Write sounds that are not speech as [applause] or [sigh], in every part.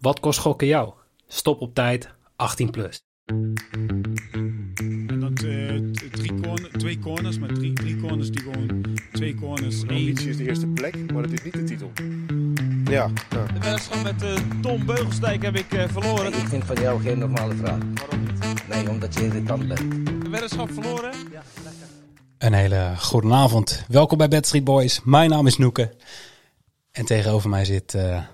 Wat kost gokken jou? Stop op tijd, 18 plus. En dat eh, drie corner, twee corners, maar drie, drie corners die gewoon twee corners. Ambitie is de eerste plek, maar het is niet de titel. Ja, ja. De wedstrijd met eh, Tom Beugelsdijk heb ik eh, verloren. Ik vind van jou geen normale vraag. Waarom niet? Nee, omdat je irritant bent. De weddenschap verloren? Een hele goede avond. Welkom bij Bad Street Boys. Mijn naam is Noeke. En tegenover mij zit eh,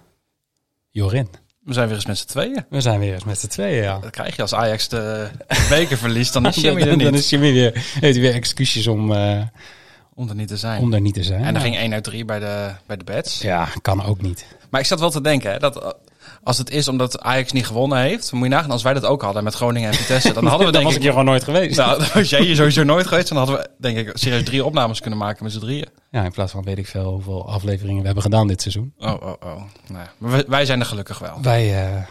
Jorin. We zijn weer eens met z'n tweeën. We zijn weer eens met z'n tweeën, ja. Dat krijg je als Ajax de [laughs] beker verliest, dan is [laughs] Jimmy er dan, niet. dan is Jimmy weer, heeft hij weer excuses om, eh, Om er niet te zijn. om er niet te zijn. En Ja. ging 1 uit 3 bij de, bij de bets. Ja, kan ook niet. Maar ik zat wel te denken, hè, dat als het is omdat Ajax niet gewonnen heeft, moet je nagaan als wij dat ook hadden met Groningen en Vitesse, dan hadden we [laughs] dan denk was ik... ik hier gewoon nooit geweest. Nou, dan was jij hier sowieso nooit geweest, dan hadden we denk ik serieus drie opnames kunnen maken met z'n drieën. Ja, in plaats van weet ik veel hoeveel afleveringen we hebben gedaan dit seizoen. Oh, oh, oh. Nou, maar wij, wij zijn er gelukkig wel. Wij, eh,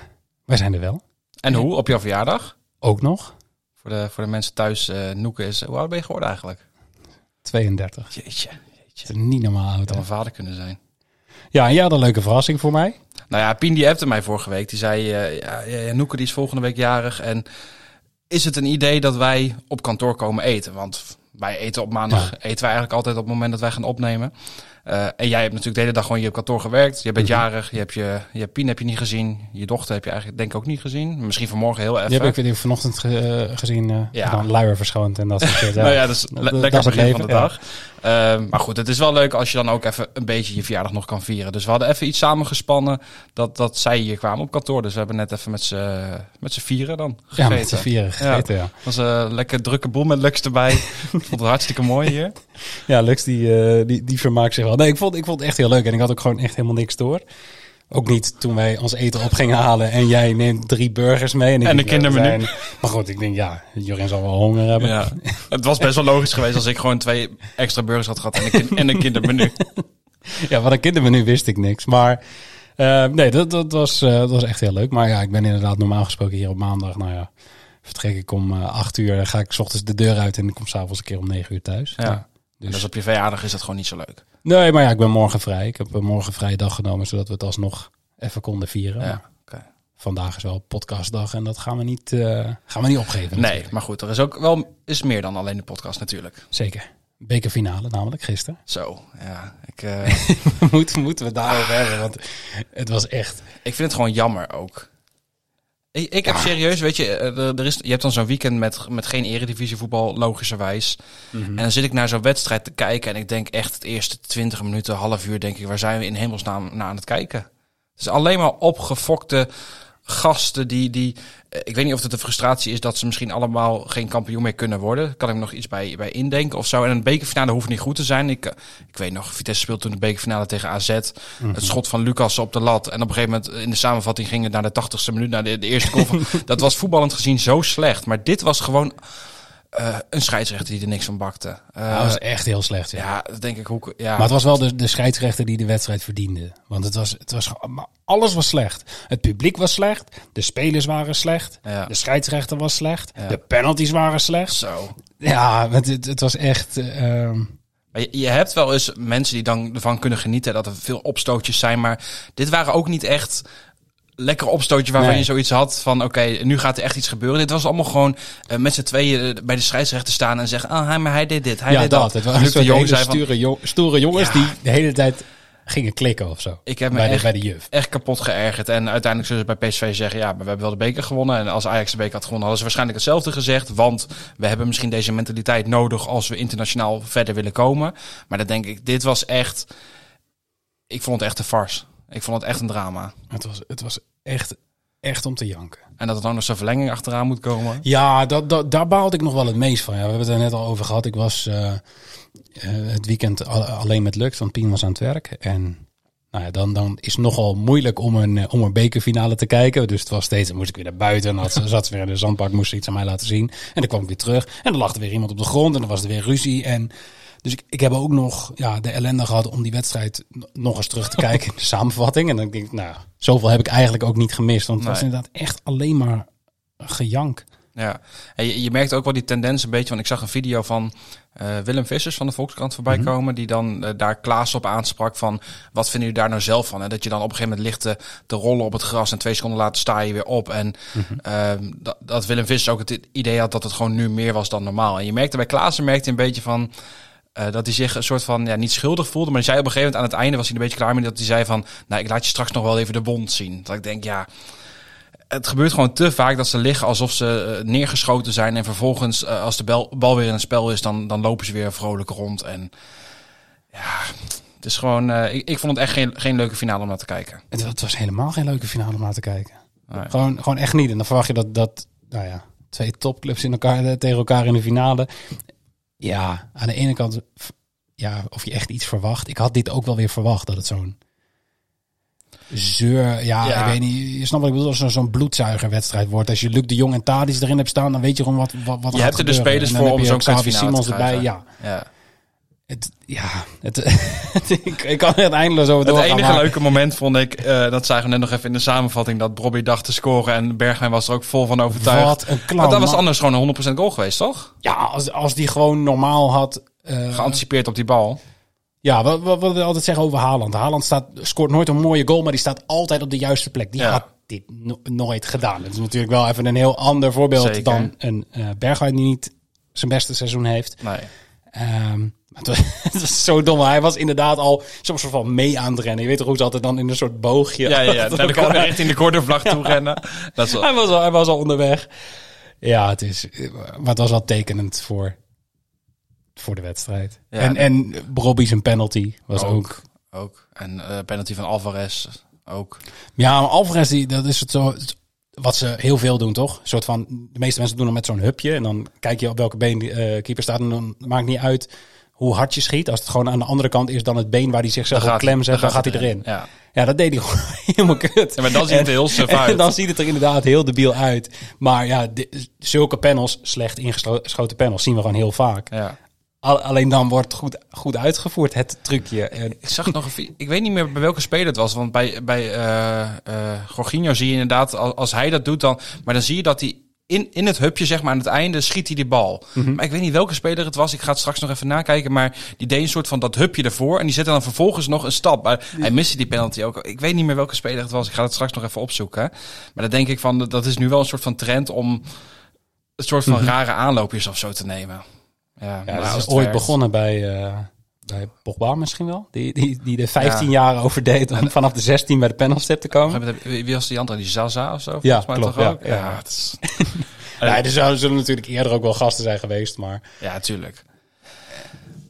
wij zijn er wel. En hoe? Op jouw verjaardag? Ook nog. Voor de, voor de mensen thuis, eh Noeke is... Hoe oud ben je geworden eigenlijk? 32. Jeetje, Het is niet normaal oud. dat mijn vader kunnen zijn. Ja, en jij had een leuke verrassing voor mij. Nou ja, Pien die appte mij vorige week. Die zei, eh, ja, ja, Noeke die is volgende week jarig. En is het een idee dat wij op kantoor komen eten? Want wij eten op maandag, Ja. eten wij eigenlijk altijd op het moment dat wij gaan opnemen. Eh, en jij hebt natuurlijk de hele dag gewoon hier op kantoor gewerkt. Je bent Mhm. jarig, je hebt je, je Pien heb je niet gezien. Je dochter heb je eigenlijk denk ik ook niet gezien. Misschien vanmorgen heel even. Die heb ik weet ik, vanochtend ge- eh, gezien. Ja. Dan luier verschoond en dat soort. [laughs] Ja. Nou ja, dat is le- lekker begin van de dag. Ehm, maar goed, het is wel leuk als je dan ook even een beetje je verjaardag nog kan vieren. Dus we hadden even iets samengespannen dat, dat zij hier kwamen op kantoor. Dus we hebben net even met z'n vieren dan gegeten. Ja, met z'n vieren gegeten, ja. Was een lekker drukke boel met Lux erbij. [laughs] ik vond het hartstikke mooi hier. Ja, Lux die, eh, die, die vermaakt zich wel. Nee, ik vond, ik vond het echt heel leuk. En ik had ook gewoon echt helemaal niks door. Ook niet toen wij ons eten op gingen halen en jij neemt drie burgers mee. En, ik En denk, een kindermenu. zijn- Maar goed, ik denk, ja, Jorin zal wel honger hebben. Ja. Het was best wel logisch geweest als ik gewoon twee extra burgers had gehad en een, kin- en een kindermenu. [laughs] Ja, van een kindermenu wist ik niks. Maar eh, nee, dat, dat, was, eh, dat was echt heel leuk. Maar ja, ik ben inderdaad normaal gesproken hier op maandag. Nou ja, vertrek ik om eh, acht uur. Dan ga ik 's ochtends de deur uit en ik kom s'avonds een keer om negen uur thuis. Ja. Dus, op je is dat gewoon niet zo leuk. Nee, maar ja, ik ben morgen vrij. Ik heb een morgen vrije dag genomen, zodat we het alsnog even konden vieren. Ja. Vandaag is wel podcastdag en dat gaan we niet, eh, gaan we niet opgeven. Nee, maar goed, er is ook wel is meer dan alleen de podcast natuurlijk. Zeker. Bekerfinale namelijk gisteren. Zo, ja. Ik, eh, [laughs] moeten, moeten we daarover hebben, want het was echt... ik vind het gewoon jammer ook. Ik, ik heb serieus, weet je, eh, er, is, je hebt dan zo'n weekend met, met geen eredivisie voetbal, logischerwijs. En dan zit ik naar zo'n wedstrijd te kijken en ik denk echt het eerste 20 minuten, half uur, denk ik, waar zijn we in hemelsnaam naar aan het kijken? Het is alleen maar opgefokte gasten die, die ik weet niet of het de frustratie is dat ze misschien allemaal geen kampioen meer kunnen worden. Kan ik me nog iets bij, bij indenken of zo. En een bekerfinale hoeft niet goed te zijn. Ik, eh, ik weet nog, Vitesse speelde toen de bekerfinale tegen AZ. Het schot van Lucas op de lat. En op een gegeven moment in de samenvatting ging het naar de tachtigste minuut, naar de, de eerste van- [laughs] dat was voetballend gezien zo slecht. Maar dit was gewoon eh, een scheidsrechter die er niks van bakte. Eh, dat was echt heel slecht, ja. ja, dat denk ik hoe. Ja, Maar het was wel de, de scheidsrechter die de wedstrijd verdiende. Want het was, het was, maar alles was slecht. Het publiek was slecht. De spelers waren slecht. Ja. De scheidsrechter was slecht. Ja. De penalties waren slecht. zo. Ja, het, het, het was echt... eh, ehm, je hebt wel eens mensen die dan ervan kunnen genieten dat er veel opstootjes zijn. Maar dit waren ook niet echt lekkere opstootjes waarvan Nee. je zoiets had van oké, nu gaat er echt iets gebeuren. Dit was allemaal gewoon eh, met z'n tweeën eh, bij de scheidsrechter staan en zeggen, ah, hij, maar hij deed dit, hij ja, deed dat. dat. Het Luc waren de een Jong hele zei van, stoere, jo- stoere jongens Ja. die de hele tijd gingen klikken of zo. ik heb me bij, de, echt, bij de juf. echt kapot geërgerd. En uiteindelijk zullen ze bij PSV zeggen, ja, maar we hebben wel de beker gewonnen. En als Ajax de beker had gewonnen, hadden ze waarschijnlijk hetzelfde gezegd. Want we hebben misschien deze mentaliteit nodig als we internationaal verder willen komen. Maar dan denk ik, dit was echt, ik vond het echt een farce. Ik vond het echt een drama. Het was, het was echt, echt om te janken. En dat er dan nog zo'n verlenging achteraan moet komen. Ja, dat, dat, daar baalde ik nog wel het meest van. Ja, we hebben het er net al over gehad. Ik was eh, eh, het weekend al- alleen met Lux, want Pien was aan het werk. En nou ja, dan, dan is het nogal moeilijk om een, eh, om een bekerfinale te kijken. Dus het was steeds, dan moest ik weer naar buiten. En dan had ze- zat weer in de zandbak, moest ze iets aan mij laten zien. En dan kwam ik weer terug. En dan lag er weer iemand op de grond en dan was er weer ruzie. En dus ik, ik heb ook nog ja, de ellende gehad om die wedstrijd nog eens terug te kijken in de samenvatting. En dan denk ik, nou, zoveel heb ik eigenlijk ook niet gemist. Want het was Nee. inderdaad echt alleen maar gejank. Ja, en je, je merkt ook wel die tendens een beetje, want ik zag een video van eh, Willem Vissers van de Volkskrant voorbij Mhm. komen, die dan eh, daar Klaas op aansprak van, wat vinden jullie daar nou zelf van? En dat je dan op een gegeven moment ligt te, te rollen op het gras en twee seconden later sta je weer op. En Mhm. ehm, dat, dat Willem Vissers ook het idee had dat het gewoon nu meer was dan normaal. En je merkte bij Klaassen merkte een beetje van, eh, dat hij zich een soort van, ja, niet schuldig voelde, maar hij zei op een gegeven moment aan het einde was hij een beetje klaar mee, dat hij zei van, nou, ik laat je straks nog wel even de wond zien. Dat ik denk, ja, het gebeurt gewoon te vaak dat ze liggen alsof ze eh, neergeschoten zijn. En vervolgens, eh, als de bel, bal weer in het spel is, dan, dan lopen ze weer vrolijk rond. En ja, het is gewoon. ik, ik vond het echt geen, geen leuke finale om naar te kijken. Het, het was helemaal geen leuke finale om naar te kijken. Gewoon, gewoon echt niet. En dan verwacht je dat, dat nou ja, twee topclubs in elkaar, tegen elkaar in de finale. Ja, aan de ene kant, ja, of je echt iets verwacht. Ik had dit ook wel weer verwacht, dat het zo'n zeur, ja, Ja. ik weet niet, je snapt wat ik bedoel, als zo'n bloedzuigerwedstrijd wordt. Als je Luc de Jong en Tadis erin hebt staan, dan weet je gewoon wat, wat, wat Je hebt er de spelers voor om zo'n Xavi kutfinale Simons erbij, ja. Ja. Het, ja, [laughs] het, ik, ik kan er het eindeloos over Het doorgaan. enige maar- leuke moment vond ik, eh, dat zagen we net nog even in de samenvatting, dat Bobby dacht te scoren en Bergwijn was er ook vol van overtuigd. Wat een clown. Want dat was man. anders gewoon een 100% goal geweest, toch? Ja, als, als die gewoon normaal had... eh, Geanticipeerd op die bal. ja, wat, wat, wat we altijd zeggen over Haaland. Haaland staat, scoort nooit een mooie goal, maar die staat altijd op de juiste plek. Die Ja. had dit no- nooit gedaan. Dat is natuurlijk wel even een heel ander voorbeeld Zeker. dan een eh Bergwijn die niet zijn beste seizoen heeft. Nee. Ehm, maar [laughs] het, was, zo dom. Hij was inderdaad al zo'n soort van mee aan het rennen. Je weet toch hoe ze altijd dan in een soort boogje... Ja, ja, ja. [laughs] Naar de corner, richting [laughs] de cornervlag toe rennen. Dat is wel- hij, was al, hij was al onderweg. Ja, het is, maar het was wel tekenend voor, voor de wedstrijd. Ja, en, en Robbie zijn penalty was ook. Ook. Ook. En eh penalty van Alvarez ook. Ja, maar Alvarez, die, dat is het zo. Wat ze heel veel doen, toch? Een soort van. De meeste mensen doen het met zo'n hupje. En dan kijk je op welke been die eh, keeper staat. En dan maakt niet uit hoe hard je schiet. Als het gewoon aan de andere kant is dan het been waar hij zichzelf op klem zet, dan gaat hij erin. Ja. Ja, dat deed hij gewoon [laughs] helemaal kut. Ja, maar dan ziet het er heel suf [laughs] en dan ziet het er inderdaad heel debiel uit. Maar ja, zulke panels, slecht ingeschoten panels, zien we gewoon heel vaak. ja. Al- alleen dan wordt goed, goed uitgevoerd, het trucje. Ik zag nog een Ik weet niet meer bij welke speler het was. Want bij, bij eh Jorginho zie je inderdaad, als, als hij dat doet dan... Maar dan zie je dat hij in, in het hupje, zeg maar, aan het einde schiet hij die bal. Mhm. Maar ik weet niet welke speler het was. Ik ga het straks nog even nakijken. Maar die deed een soort van dat hupje ervoor. En die zette dan vervolgens nog een stap. Maar hij miste die penalty ook. Ik weet niet meer welke speler het was. Ik ga het straks nog even opzoeken. Maar dan denk ik van, dat is nu wel een soort van trend om... een soort van rare aanloopjes of zo te nemen. Ja, Mhm. Dat is ooit werkt- begonnen bij, eh bij Pogba misschien wel. Die, die, die er 15 jaar over deed om vanaf de 16 bij de penalstip te komen. Wie was die andere? Die Zaza of zo? Ja, Volgens mij klopt, toch ja, ook? ja. Ja, het is- [laughs] Ja, er zouden- zullen natuurlijk eerder ook wel gasten zijn geweest. Maar, ja, natuurlijk.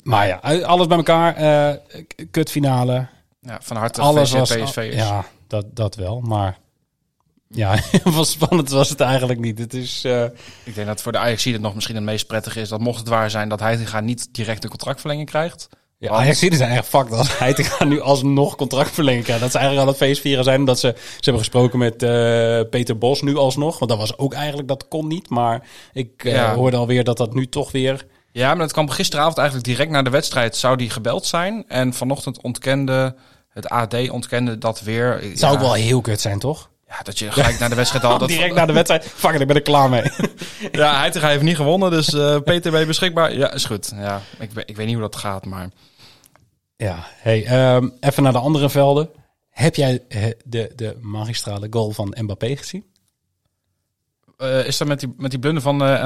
maar ja, alles bij elkaar. eh kutfinale. Ja, van harte Alles was... PSV'ers. Ja, dat, dat wel. Maar ja, [laughs] was spannend was het eigenlijk niet. Het is... eh, Ik denk dat voor de Ajax het nog misschien het meest prettig is... dat mocht het waar zijn dat Heitinga niet direct een contractverlenging krijgt. Ja, Ajax zijn echt fucked als [laughs] hij te gaan nu alsnog contractverlengen krijgt. Dat ze eigenlijk al het feestvieren zijn. Dat ze, ze hebben gesproken met eh, Peter Bos nu alsnog. Want dat was ook eigenlijk, dat kon niet. Maar ik eh, Ja. hoorde alweer dat dat nu toch weer... Ja, maar dat kwam gisteravond eigenlijk direct na de wedstrijd... zou die gebeld zijn. En vanochtend ontkende... Het AD ontkende dat weer. Het zou ook wel heel kut zijn, toch? Ja, dat je gelijk naar de wedstrijd al... [laughs] Dat Direct na de wedstrijd. Fuck it, ik ben er klaar mee. [laughs] Ja, Heitinga heeft niet gewonnen, dus eh Peter ben je beschikbaar? Ja, is goed. Ja, ik, ik weet niet hoe dat gaat, maar... ja, hey, ehm, even naar de andere velden. Heb jij de, de magistrale goal van Mbappé gezien? Eh, is dat met die, met die blunder van? [laughs] Ja,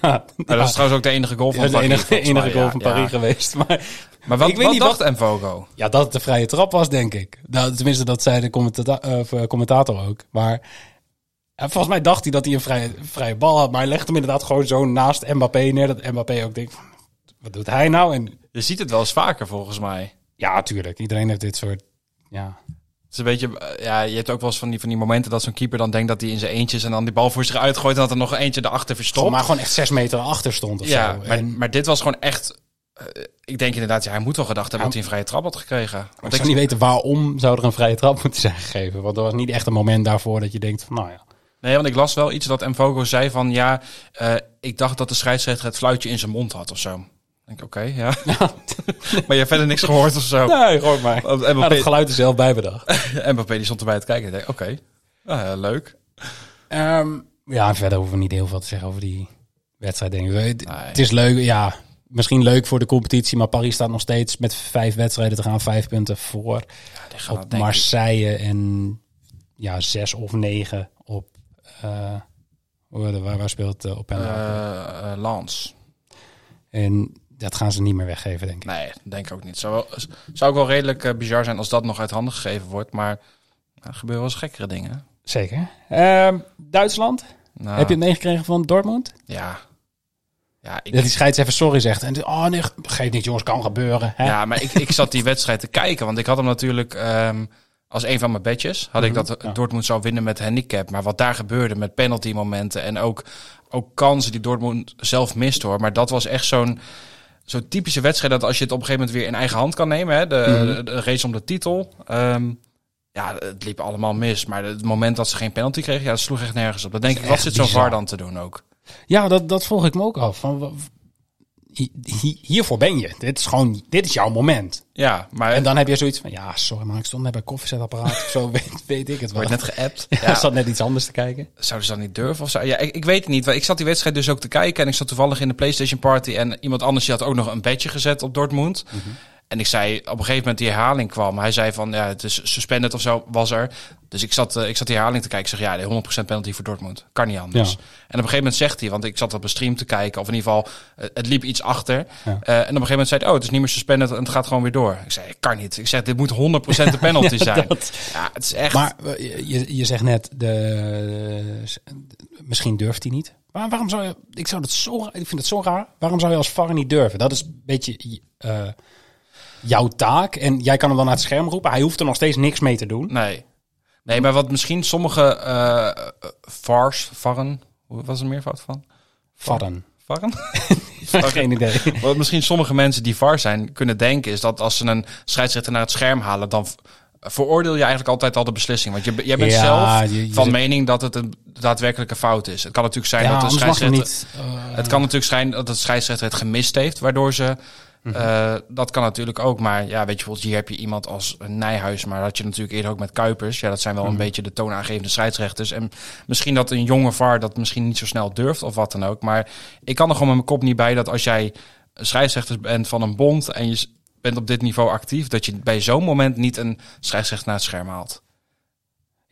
Nou, dat is trouwens ook de enige goal van de Paris, enige, goal ja. van Ja. Paris geweest. Maar [laughs] Maar wat, Ik weet wat niet dacht Nvogo? Ja, dat het de vrije trap was, denk ik. Nou, tenminste, dat zei de commenta eh, commentator ook. Maar volgens mij dacht hij dat hij een vrije, vrije bal had. Maar hij legde hem inderdaad gewoon zo naast Mbappé neer. Dat Mbappé ook denkt, van, wat doet hij nou? En Je ziet het wel eens vaker, volgens mij. ja, tuurlijk. Iedereen heeft dit soort... Ja, Het is een beetje, eh, ja, je hebt ook wel eens van die, van die momenten dat zo'n keeper dan denkt dat hij in zijn eentjes en dan die bal voor zich uitgooit en dat er nog eentje erachter verstopt. maar gewoon echt zes meter achter stond of ja, zo. maar, En maar dit was gewoon echt, eh, ik denk inderdaad, ja, hij moet wel gedacht hebben Ja. dat hij een vrije trap had gekregen. ik Want zou niet weten waarom zou er een vrije trap moeten zijn gegeven. Want er was niet echt een moment daarvoor dat je denkt van, nou ja. Nee, want ik las wel iets dat Mvogo zei van, ja, eh, ik dacht dat de scheidsrechter het fluitje in zijn mond had of zo. Ik denk, oké, ja. [laughs] maar je hebt verder niks gehoord of zo. Nee, gewoon maar. Had het Mbappé, geluid er zelf bij bedacht. [laughs] Mbappé die stond erbij te kijken en ik denk, oké, ah, ja, leuk. Ehm, Ja, en verder hoeven we niet heel veel te zeggen over die wedstrijd, denk ik. Het, Nee. het is leuk, ja, misschien leuk voor de competitie, maar Paris staat nog steeds met vijf wedstrijden te gaan, vijf punten voor dat op ik- Marseille en ja, zes of negen op, eh, waar, waar, speelt uh, op en Eh, eh, Lans. En dat gaan ze niet meer weggeven, denk ik. Nee, denk ik ook niet. Zou, wel, zou ook wel redelijk eh, bizar zijn als dat nog uit handen gegeven wordt. Maar er gebeuren wel eens gekkere dingen. Zeker. Ehm, Duitsland, Nou, heb je het meegekregen van Dortmund? Ja. Ja, ik, Dat die scheids even sorry zegt. En oh nee, geef niet jongens, kan gebeuren. Hè? ja, maar ik, ik zat die wedstrijd te kijken. Want ik had hem natuurlijk ehm, als een van mijn bedjes. Had ik dat Mhm, ja. Dortmund zou winnen met handicap. Maar wat daar gebeurde met penalty momenten. En ook, ook kansen die Dortmund zelf mist hoor. Maar dat was echt zo'n zo'n typische wedstrijd. Dat als je het op een gegeven moment weer in eigen hand kan nemen. Hè, de, Mhm. de, de race om de titel. ehm, ja, het liep allemaal mis. Maar het moment dat ze geen penalty kregen, ja, dat sloeg echt nergens op. Dan denk ik, wat zit zo'n bizar. VAR dan te doen ook? Ja, dat, dat vroeg ik me ook af. Van, hiervoor ben je. Dit is gewoon, dit is jouw moment. Ja, maar En dan heb je zoiets van, ja, sorry, maar ik stond net bij koffiezetapparaat of zo, [laughs] weet, weet ik het wel. word je net geappt. [laughs] ja, ik zat net iets anders te kijken. Zouden ze dat niet durven of zo? Ja, ik, ik weet het niet. want Ik zat die wedstrijd dus ook te kijken en ik zat toevallig in de PlayStation Party en iemand anders die had ook nog een bedje gezet op Dortmund. En ik zei op een gegeven moment die herhaling kwam. Hij zei van ja, het is suspended of zo was er. Dus ik zat, eh, ik zat die herhaling te kijken. Ik zeg ja, de 100% penalty voor Dortmund. Kan niet anders. Ja. En op een gegeven moment zegt hij, want ik zat op een stream te kijken, of in ieder geval eh, het liep iets achter. Ja. Eh, en op een gegeven moment zei hij, oh, het is niet meer suspended en het gaat gewoon weer door. Ik zei, kan niet. Ik zeg, dit moet 100% de [laughs] penalty zijn. dat- Ja, het is echt. Maar je, je zegt net, de, misschien durft hij niet. Maar waarom zou je, ik, zou dat zo, ik vind het zo raar. Waarom zou je als VAR niet durven? Dat is een beetje jouw taak. En jij kan hem dan naar het scherm roepen. Hij hoeft er nog steeds niks mee te doen. Nee. Nee, maar wat misschien sommige eh, VARs, VARen, hoe was er meervoud van? Varren. VARen? [laughs] Geen idee. Wat misschien sommige mensen die VAR zijn kunnen denken is dat als ze een scheidsrechter naar het scherm halen, dan veroordeel je eigenlijk altijd al de beslissing. Want je, jij bent Ja, zelf je- je van zit- mening dat het een daadwerkelijke fout is. Het kan natuurlijk zijn Ja, dat de scheidsrechter... niet. Het kan natuurlijk zijn dat de scheidsrechter het gemist heeft, waardoor ze. Mhm. eh, dat kan natuurlijk ook. Maar ja, weet je, bijvoorbeeld hier heb je iemand als Nijhuis, maar dat had je natuurlijk eerder ook met Kuipers. Ja, dat zijn wel Mhm. een beetje de toonaangevende scheidsrechters. En misschien dat een jonge VAR dat misschien niet zo snel durft of wat dan ook. Maar ik kan er gewoon met mijn kop niet bij dat als jij scheidsrechter bent van een bond en je bent op dit niveau actief, dat je bij zo'n moment niet een scheidsrechter naar het scherm haalt.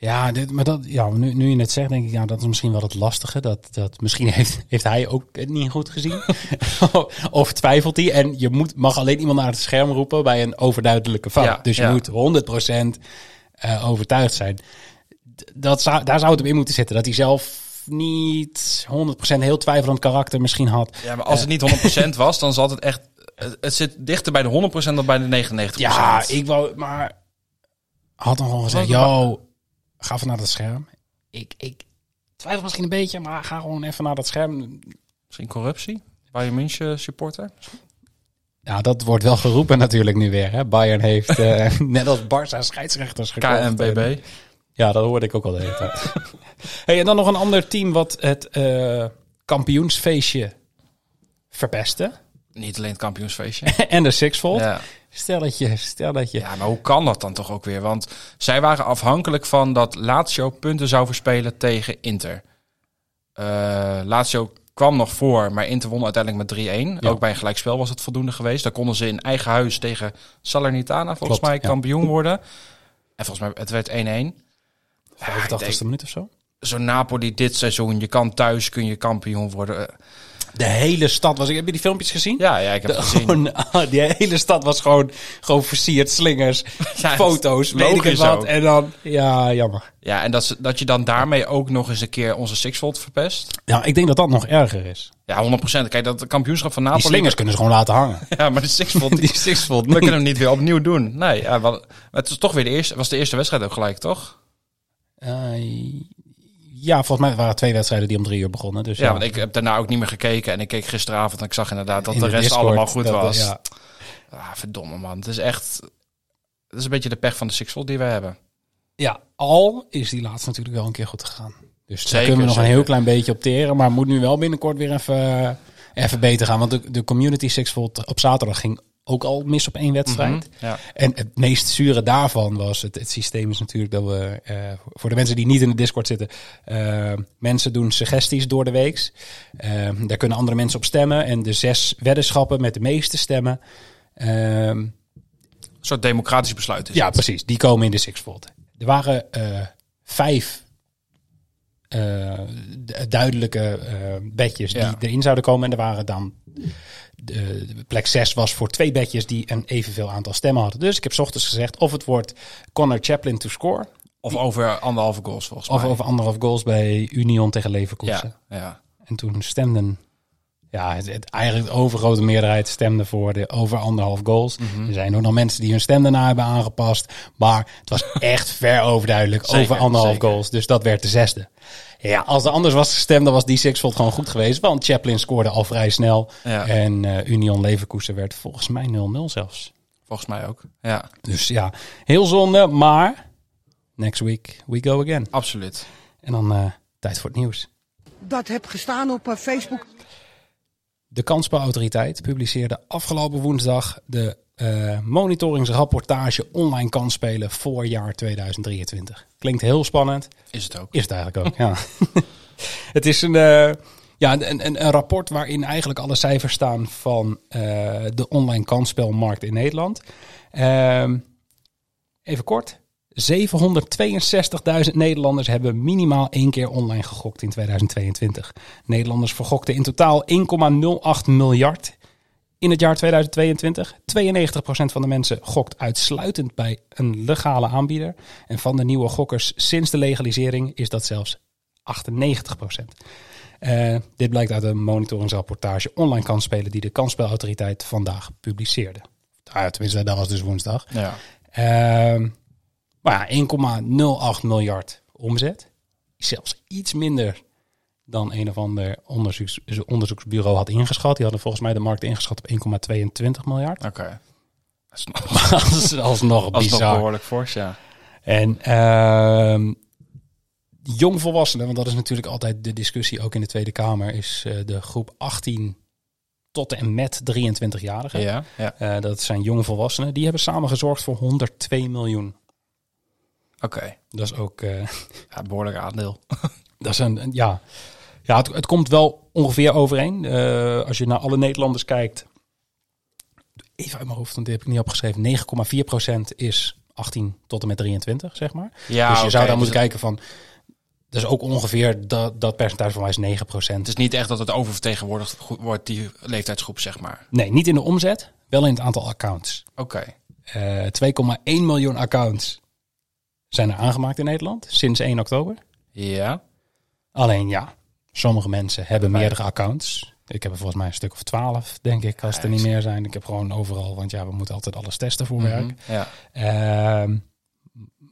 Ja, dit, maar dat, ja nu, nu je het zegt, denk ik, ja, dat is misschien wel het lastige. Dat, dat misschien [laughs] heeft, heeft hij ook het niet goed gezien. [laughs] of twijfelt hij. En je moet, mag alleen iemand naar het scherm roepen bij een overduidelijke fout. Ja, dus je ja. moet 100% eh, overtuigd zijn. Dat zou, daar zou het hem in moeten zitten. Dat hij zelf niet 100% heel twijfelend karakter misschien had. Ja, maar als het niet 100% [laughs] was, dan zat het echt. Het zit dichter bij de 100% dan bij de 99%. Ja, ik wou, maar had dan gewoon gezegd, yo, ga even naar dat scherm. Ik, ik twijfel misschien een beetje, maar ga gewoon even naar dat scherm. Misschien corruptie? Bayern München supporter? Ja, dat wordt wel geroepen natuurlijk nu weer. Hè? Bayern heeft eh, [laughs] [laughs] net als Barça scheidsrechters gekocht. KNBB. Ja, dat hoorde ik ook al de hele tijd. [laughs] hey, en dan nog een ander team wat het eh, kampioensfeestje verpestte. Niet alleen het kampioensfeestje. en de Sixfold. ja. Stel dat je, stel dat je... ja, maar hoe kan dat dan toch ook weer? Want zij waren afhankelijk van dat Lazio punten zou verspelen tegen Inter. Eh Lazio kwam nog voor, maar Inter won uiteindelijk met 3-1. Ja. Ook bij een gelijkspel was het voldoende geweest. Daar konden ze in eigen huis tegen Salernitana volgens Klopt, mij ja. kampioen worden. En volgens mij, het werd 1-1. Ja, ik 85ste denk, minuut of zo. Zo'n Napoli dit seizoen, je kan thuis, kun je kampioen worden. Eh, De hele stad was... Heb je die filmpjes gezien? Ja, ja, ik heb De- het gezien. gewoon, [laughs] ah, die hele stad was gewoon, gewoon versierd, slingers, [laughs] Ja, foto's, weet ik wat. En dan, ja, jammer. Ja, en dat, dat je dan daarmee ook nog eens een keer onze Sixfold verpest. Ja, ik denk dat dat nog erger is. Ja, 100%. Kijk, dat kampioenschap van Die Napoli... slingers kunnen ze gewoon laten hangen. [laughs] Ja, maar de Sixfold... Die Sixfold we kunnen hem niet weer opnieuw doen. Nee, ja, maar het is toch weer de eerste... was de eerste wedstrijd ook gelijk, toch? Eh, ja, volgens mij waren het twee wedstrijden die om drie uur begonnen. Dus Ja, want ik heb daarna ook niet meer gekeken. En ik keek gisteravond en ik zag inderdaad dat in de rest Discord, allemaal goed dat- was. Ja. Ah, verdomme man. Het is echt... Het is een beetje de pech van de Sixfold die we hebben. ja, al is die laatste natuurlijk wel een keer goed gegaan. Dus daar Zeker, kunnen we nog een heel klein beetje op teren. Maar moet nu wel binnenkort weer even, even beter gaan. Want de, de Community Sixfold op zaterdag ging ook al mis op één wedstrijd. Mhm, ja. En het meest zure daarvan was, het, het systeem is natuurlijk dat we, eh, voor de mensen die niet in de Discord zitten, eh, mensen doen suggesties door de weeks. Eh, daar kunnen andere mensen op stemmen. En de zes weddenschappen met de meeste stemmen, ehm, Een soort democratisch besluit is ja, het. precies. Die komen in de Sixfold. Er waren eh, vijf du- duidelijke bedjes Ja. die erin zouden komen. En er waren dan... De, de plek 6 was voor twee bedjes die een evenveel aantal stemmen hadden. Dus ik heb ochtends gezegd of het wordt Connor Chaplin to score... Of over anderhalve goals volgens of mij. over anderhalf goals bij Union tegen Leverkusen. ja, ja. En toen stemden... Ja, het, het- eigenlijk de overgrote meerderheid stemde voor de over anderhalf goals. Mhm. Er zijn ook nog mensen die hun stem daarna hebben aangepast. Maar het was [laughs] echt ver overduidelijk Zeker, over anderhalf zeker. goals. Dus dat werd de zesde. Ja, als er anders was gestemd, dan was die Sixfold gewoon goed geweest. Want Chaplin scoorde al vrij snel. Ja. En eh, Union Leverkusen werd volgens mij 0-0 zelfs. Volgens mij ook. Ja, Dus ja, heel zonde. Maar next week we go again. absoluut. En dan eh, tijd voor het nieuws. dat heb gestaan op eh, Facebook. De Kansspelautoriteit publiceerde afgelopen woensdag de eh, monitoringsrapportage online kansspelen voor jaar 2023. Klinkt heel spannend. Is het ook. Is het eigenlijk ook, ja. [laughs] het is een, eh, ja, een, een, een rapport waarin eigenlijk alle cijfers staan van eh, de online kansspelmarkt in Nederland. Ehm, even kort. 762.000 Nederlanders hebben minimaal één keer online gegokt in 2022. Nederlanders vergokten in totaal 1,08 miljard in het jaar 2022. 92% van de mensen gokt uitsluitend bij een legale aanbieder. En van de nieuwe gokkers sinds de legalisering is dat zelfs 98%. Eh, dit blijkt uit een monitoringsrapportage online kansspelen die de kansspelautoriteit vandaag publiceerde. Ah, ja, tenminste, dat was dus woensdag. Ja. Ehm, maar ja, 1,08 miljard omzet. Zelfs iets minder dan een of ander onderzoeks, onderzoeksbureau had ingeschat. Die hadden volgens mij de markt ingeschat op 1,22 miljard. Oké. Dat is nog, [laughs] Dat is alsnog dat is nog bizar. behoorlijk fors, ja. En ehm jongvolwassenen, want dat is natuurlijk altijd de discussie ook in de Tweede Kamer, is eh, de groep 18 tot en met 23-jarigen. Ja, ja. Eh, dat zijn jongvolwassenen. Die hebben samen gezorgd voor 102 miljoen. Oké. Dat is ook, eh, [laughs] Ja, behoorlijk aandeel. dat is een, een- ja, ja het, het komt wel ongeveer overeen. Eh, als je naar alle Nederlanders kijkt, even uit mijn hoofd, want die heb ik niet opgeschreven. 9,4% is 18 tot en met 23, zeg maar. Ja, dus je zou dan dus moeten kijken van, dat is ook ongeveer dat, dat percentage van mij is 9%. Het is niet echt dat het oververtegenwoordigd wordt, die leeftijdsgroep, zeg maar. Nee, niet in de omzet, wel in het aantal accounts. Oké. Eh 2,1 miljoen accounts zijn er aangemaakt in Nederland sinds 1 oktober. Ja. Alleen ja, sommige mensen hebben meerdere accounts. Ik heb er volgens mij een stuk of 12, denk ik, als er niet meer zijn. Ik heb gewoon overal, want ja, we moeten altijd alles testen voor werk. Mhm. Ja. Ehm,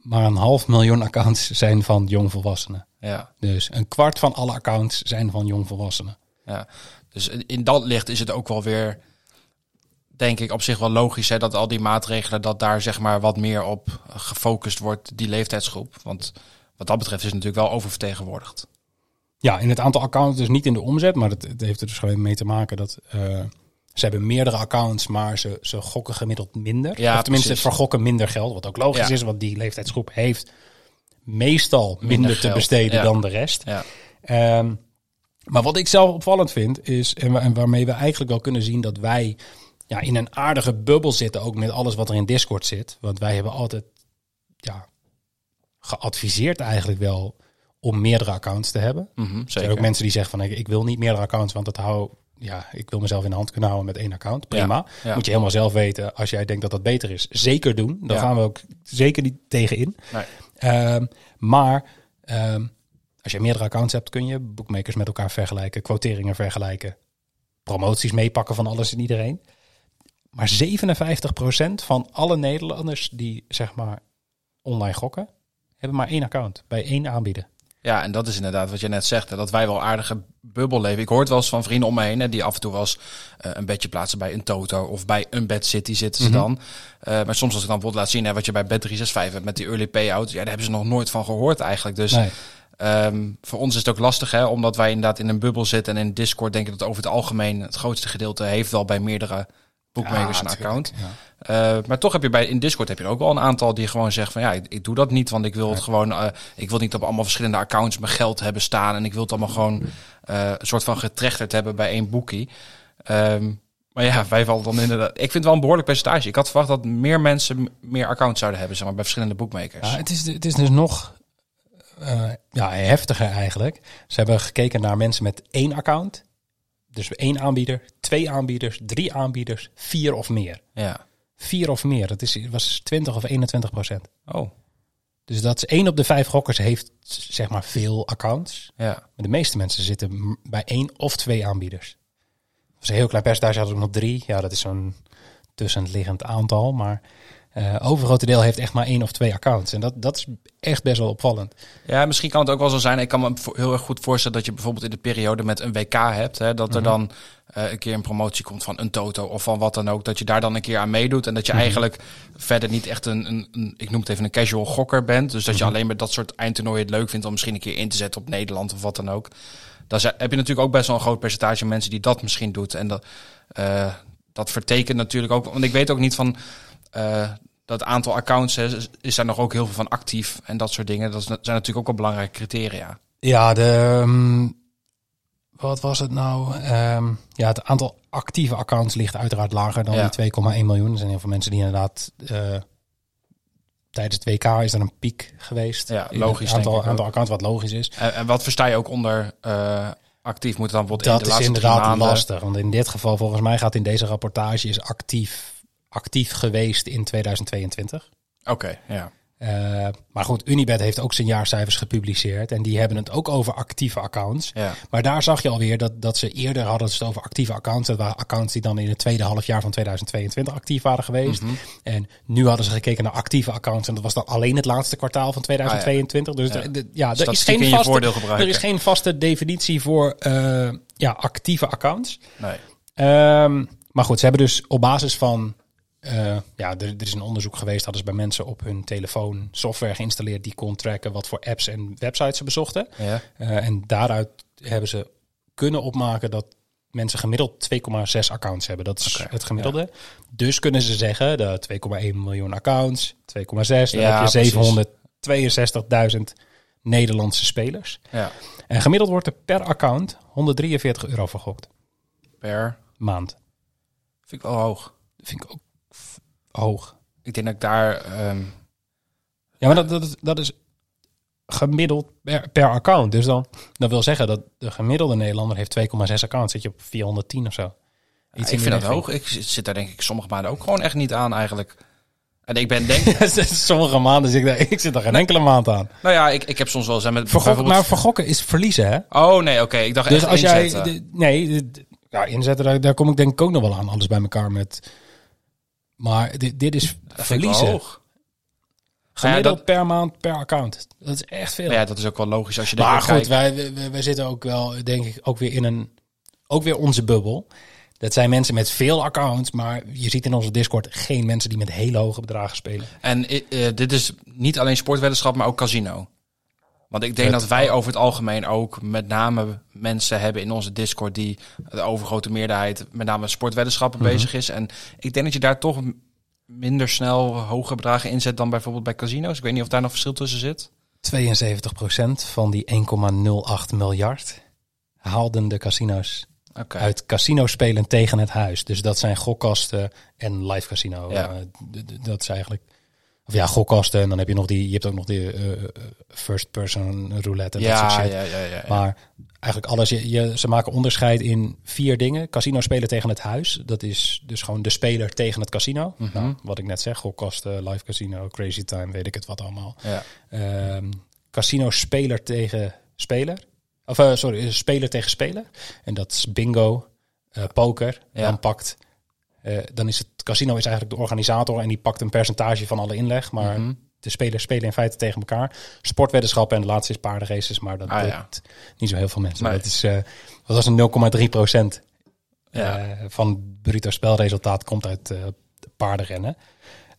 maar een half miljoen accounts zijn van jongvolwassenen. Ja. Dus een kwart van alle accounts zijn van jongvolwassenen. Ja, dus in in dat licht is het ook wel weer, denk ik, op zich wel logisch hè, dat al die maatregelen, dat daar zeg maar wat meer op gefocust wordt, die leeftijdsgroep. Want wat dat betreft is het natuurlijk wel oververtegenwoordigd. Ja, in het aantal accounts dus niet in de omzet, maar het, het heeft er dus gewoon mee te maken dat eh, ze hebben meerdere accounts, maar ze, ze gokken gemiddeld minder. Ja, of tenminste, precies. vergokken minder geld, wat ook logisch Ja. is, want die leeftijdsgroep heeft meestal minder, te besteden ja. dan de rest. Ja. Ehm, maar wat ik zelf opvallend vind, is, en, wa- en waarmee we eigenlijk wel kunnen zien dat wij ja, in een aardige bubbel zitten, ook met alles wat er in Discord zit. Want wij hebben altijd ja, geadviseerd eigenlijk wel om meerdere accounts te hebben. Mhm, Er zijn ook mensen die zeggen van ik, ik wil niet meerdere accounts, want dat hou, ja, ik wil mezelf in de hand kunnen houden met één account. Prima. ja. Moet je helemaal zelf weten. Als jij denkt dat dat beter is, zeker doen. Daar Ja. gaan we ook zeker niet tegen in. Nee. Ehm, maar ehm, als je meerdere accounts hebt, kun je bookmakers met elkaar vergelijken, quoteringen vergelijken, promoties meepakken van alles en iedereen. Maar 57% van alle Nederlanders die zeg maar online gokken, hebben maar één account bij één aanbieder. Ja, en dat is inderdaad wat je net zegt, hè, dat wij wel aardige bubbel leven. Ik hoor het wel eens van vrienden om me heen, hè, die af en toe wel eens eh, een bedje plaatsen bij een Toto of bij een Bed City zitten ze Mhm. dan. Eh, maar soms als ik dan bijvoorbeeld laat zien hè, wat je bij Bet365 hebt met die early payout, ja, daar hebben ze nog nooit van gehoord eigenlijk. Dus Nee. Ehm, voor ons is het ook lastig, hè, omdat wij inderdaad in een bubbel zitten en in Discord denken dat over het algemeen het grootste gedeelte heeft wel bij meerdere bookmakers Ja, een account. ja. Eh, maar toch heb je bij in Discord heb je ook wel een aantal die gewoon zeggen van ja, ik, ik doe dat niet, want ik wil het gewoon, eh, ik wil niet op allemaal verschillende accounts mijn geld hebben staan en ik wil het allemaal gewoon eh, een soort van getrechterd hebben bij één boekie. Ehm, maar ja, wij vallen dan inderdaad. Ik vind het wel een behoorlijk percentage. Ik had verwacht dat meer mensen meer accounts zouden hebben, zeg maar, bij verschillende boekmakers. Ja, het, is, het is dus nog ja, heftiger eigenlijk. Ze hebben gekeken naar mensen met één account. Dus één aanbieder, twee aanbieders, drie aanbieders, vier of meer. Ja. Vier of meer, dat is, was 20 of 21 procent. Oh, Dus dat is één op de vijf gokkers heeft zeg maar veel accounts. ja. Maar de meeste mensen zitten bij één of twee aanbieders. Dat is een heel klein percentage, hadden we nog drie. Ja, dat is zo'n tussenliggend aantal. Maar eh overgrote deel heeft echt maar één of twee accounts. En dat, dat is echt best wel opvallend. Ja, misschien kan het ook wel zo zijn. Ik kan me heel erg goed voorstellen dat je bijvoorbeeld in de periode met een WK hebt. Hè, dat er dan eh, een keer een promotie komt van een Toto of van wat dan ook. Dat je daar dan een keer aan meedoet. En dat je eigenlijk verder niet echt een, een, een, ik noem het even een casual gokker bent. Dus dat je alleen met dat soort eindtoernooien het leuk vindt om misschien een keer in te zetten op Nederland of wat dan ook. Dan heb je natuurlijk ook best wel een groot percentage mensen die dat misschien doet. En dat, eh, dat vertekent natuurlijk ook. Want ik weet ook niet van. Eh, dat aantal accounts hè, is- daar nog ook heel veel van actief en dat soort dingen. Dat zijn natuurlijk ook wel belangrijke criteria. Ja, de. ehm, wat was het nou? Ehm, ja, het aantal actieve accounts ligt uiteraard lager dan Ja. die 2,1 miljoen. Er zijn heel veel mensen die inderdaad. eh, tijdens het WK is er een piek geweest. Ja, in logisch, Het aantal, aantal accounts, wat logisch is. En, en wat versta je ook onder eh, actief? Moet dan bijvoorbeeld in Dat de is laatste inderdaad maanden... lastig. Want in dit geval, volgens mij gaat in deze rapportage is actief, actief geweest in 2022. Oké, ja. Eh, maar goed, Unibet heeft ook zijn jaarcijfers gepubliceerd. En die hebben het ook over actieve accounts. ja. Maar daar zag je alweer dat, dat ze eerder hadden het over actieve accounts. Dat waren accounts die dan in het tweede halfjaar van 2022 actief waren geweest. Mhm. En nu hadden ze gekeken naar actieve accounts. En dat was dan alleen het laatste kwartaal van 2022. Dus Ah, Ja. de- ja, er is, geen vaste, er is geen vaste definitie voor eh, ja, actieve accounts. Nee. Ehm, maar goed, ze hebben dus op basis van. Eh, ja, er, er is een onderzoek geweest. Hadden ze bij mensen op hun telefoon software geïnstalleerd die kon tracken wat voor apps en websites ze bezochten. Ja. Eh, en daaruit hebben ze kunnen opmaken dat mensen gemiddeld 2,6 accounts hebben. Dat is het gemiddelde. Dus kunnen ze zeggen dat 2,1 miljoen accounts, 2,6, dan Ja, heb je precies. 762.000 Nederlandse spelers. ja. En gemiddeld wordt er per account 143 euro vergokt. Per. Maand. Vind ik wel hoog. Vind ik ook hoog. Ik denk dat ik daar... ehm, Ja, maar dat, dat, is- dat is gemiddeld per, per account. Dus dan, dat wil zeggen dat de gemiddelde Nederlander heeft 2,6 accounts. Zit je op 410 of zo. Iets ik in vind dat hoog. Ik zit daar denk ik sommige maanden ook gewoon echt niet aan eigenlijk. En ik ben denk... [laughs] Sommige maanden zit ik daar, [laughs] ik zit er geen enkele maand aan. nou ja, ik, ik heb soms wel hè, Met maar bijvoorbeeld- vergokken is verliezen, hè? Oh nee, oké. Ik dacht Dus echt als jij... inzetten. nee, ja, inzetten, daar, daar kom ik denk ik ook nog wel aan. Alles bij elkaar met... Maar dit, dit is Dat verliezen. hoog. Gemiddeld dat- per maand per account. Dat is echt veel. Maar ja, dat is ook wel logisch als je Maar goed, wij, wij, wij zitten ook wel, denk ik, ook weer in een, ook weer onze bubbel. Dat zijn mensen met veel accounts, maar je ziet in onze Discord geen mensen die met hele hoge bedragen spelen. En eh, eh, dit is niet alleen sportweddenschap, maar ook casino. Want ik denk Het- dat wij over het algemeen ook met name mensen hebben in onze Discord die de overgrote meerderheid met name sportweddenschappen Mhm. bezig is. En ik denk dat je daar toch minder snel hoge bedragen inzet dan bijvoorbeeld bij casino's. Ik weet niet of daar nog verschil tussen zit. 72% van die 1,08 miljard haalden de casino's uit casino spelen tegen het huis. Dus dat zijn gokkasten en live casino. Ja. Eh, d- d- dat is eigenlijk... Of ja, gokkasten en dan heb je nog die... Je hebt ook nog die eh, eh, first person roulette en dat soort Ja, shit. ja, ja, ja, ja. Maar eigenlijk alles, je, je, ze maken onderscheid in vier dingen. Casino spelen tegen het huis. Dat is dus gewoon de speler tegen het casino. Mhm. Nou, wat ik net zeg, gokkasten, live casino, crazy time, weet ik het wat allemaal. ja. Ehm, casino speler tegen speler. Of eh, sorry, speler tegen speler. En dat is bingo, poker. Ja. Dan pakt, dan is het casino is eigenlijk de organisator en die pakt een percentage van alle inleg. Maar Mhm. de spelers spelen in feite tegen elkaar. Sportweddenschappen en de laatste is paardenraces, maar dat Ah, doet ja. niet zo heel veel mensen. Nee. Dat is, eh dat was een 0,3 procent Ja. eh, van bruto spelresultaat komt uit eh, paardenrennen.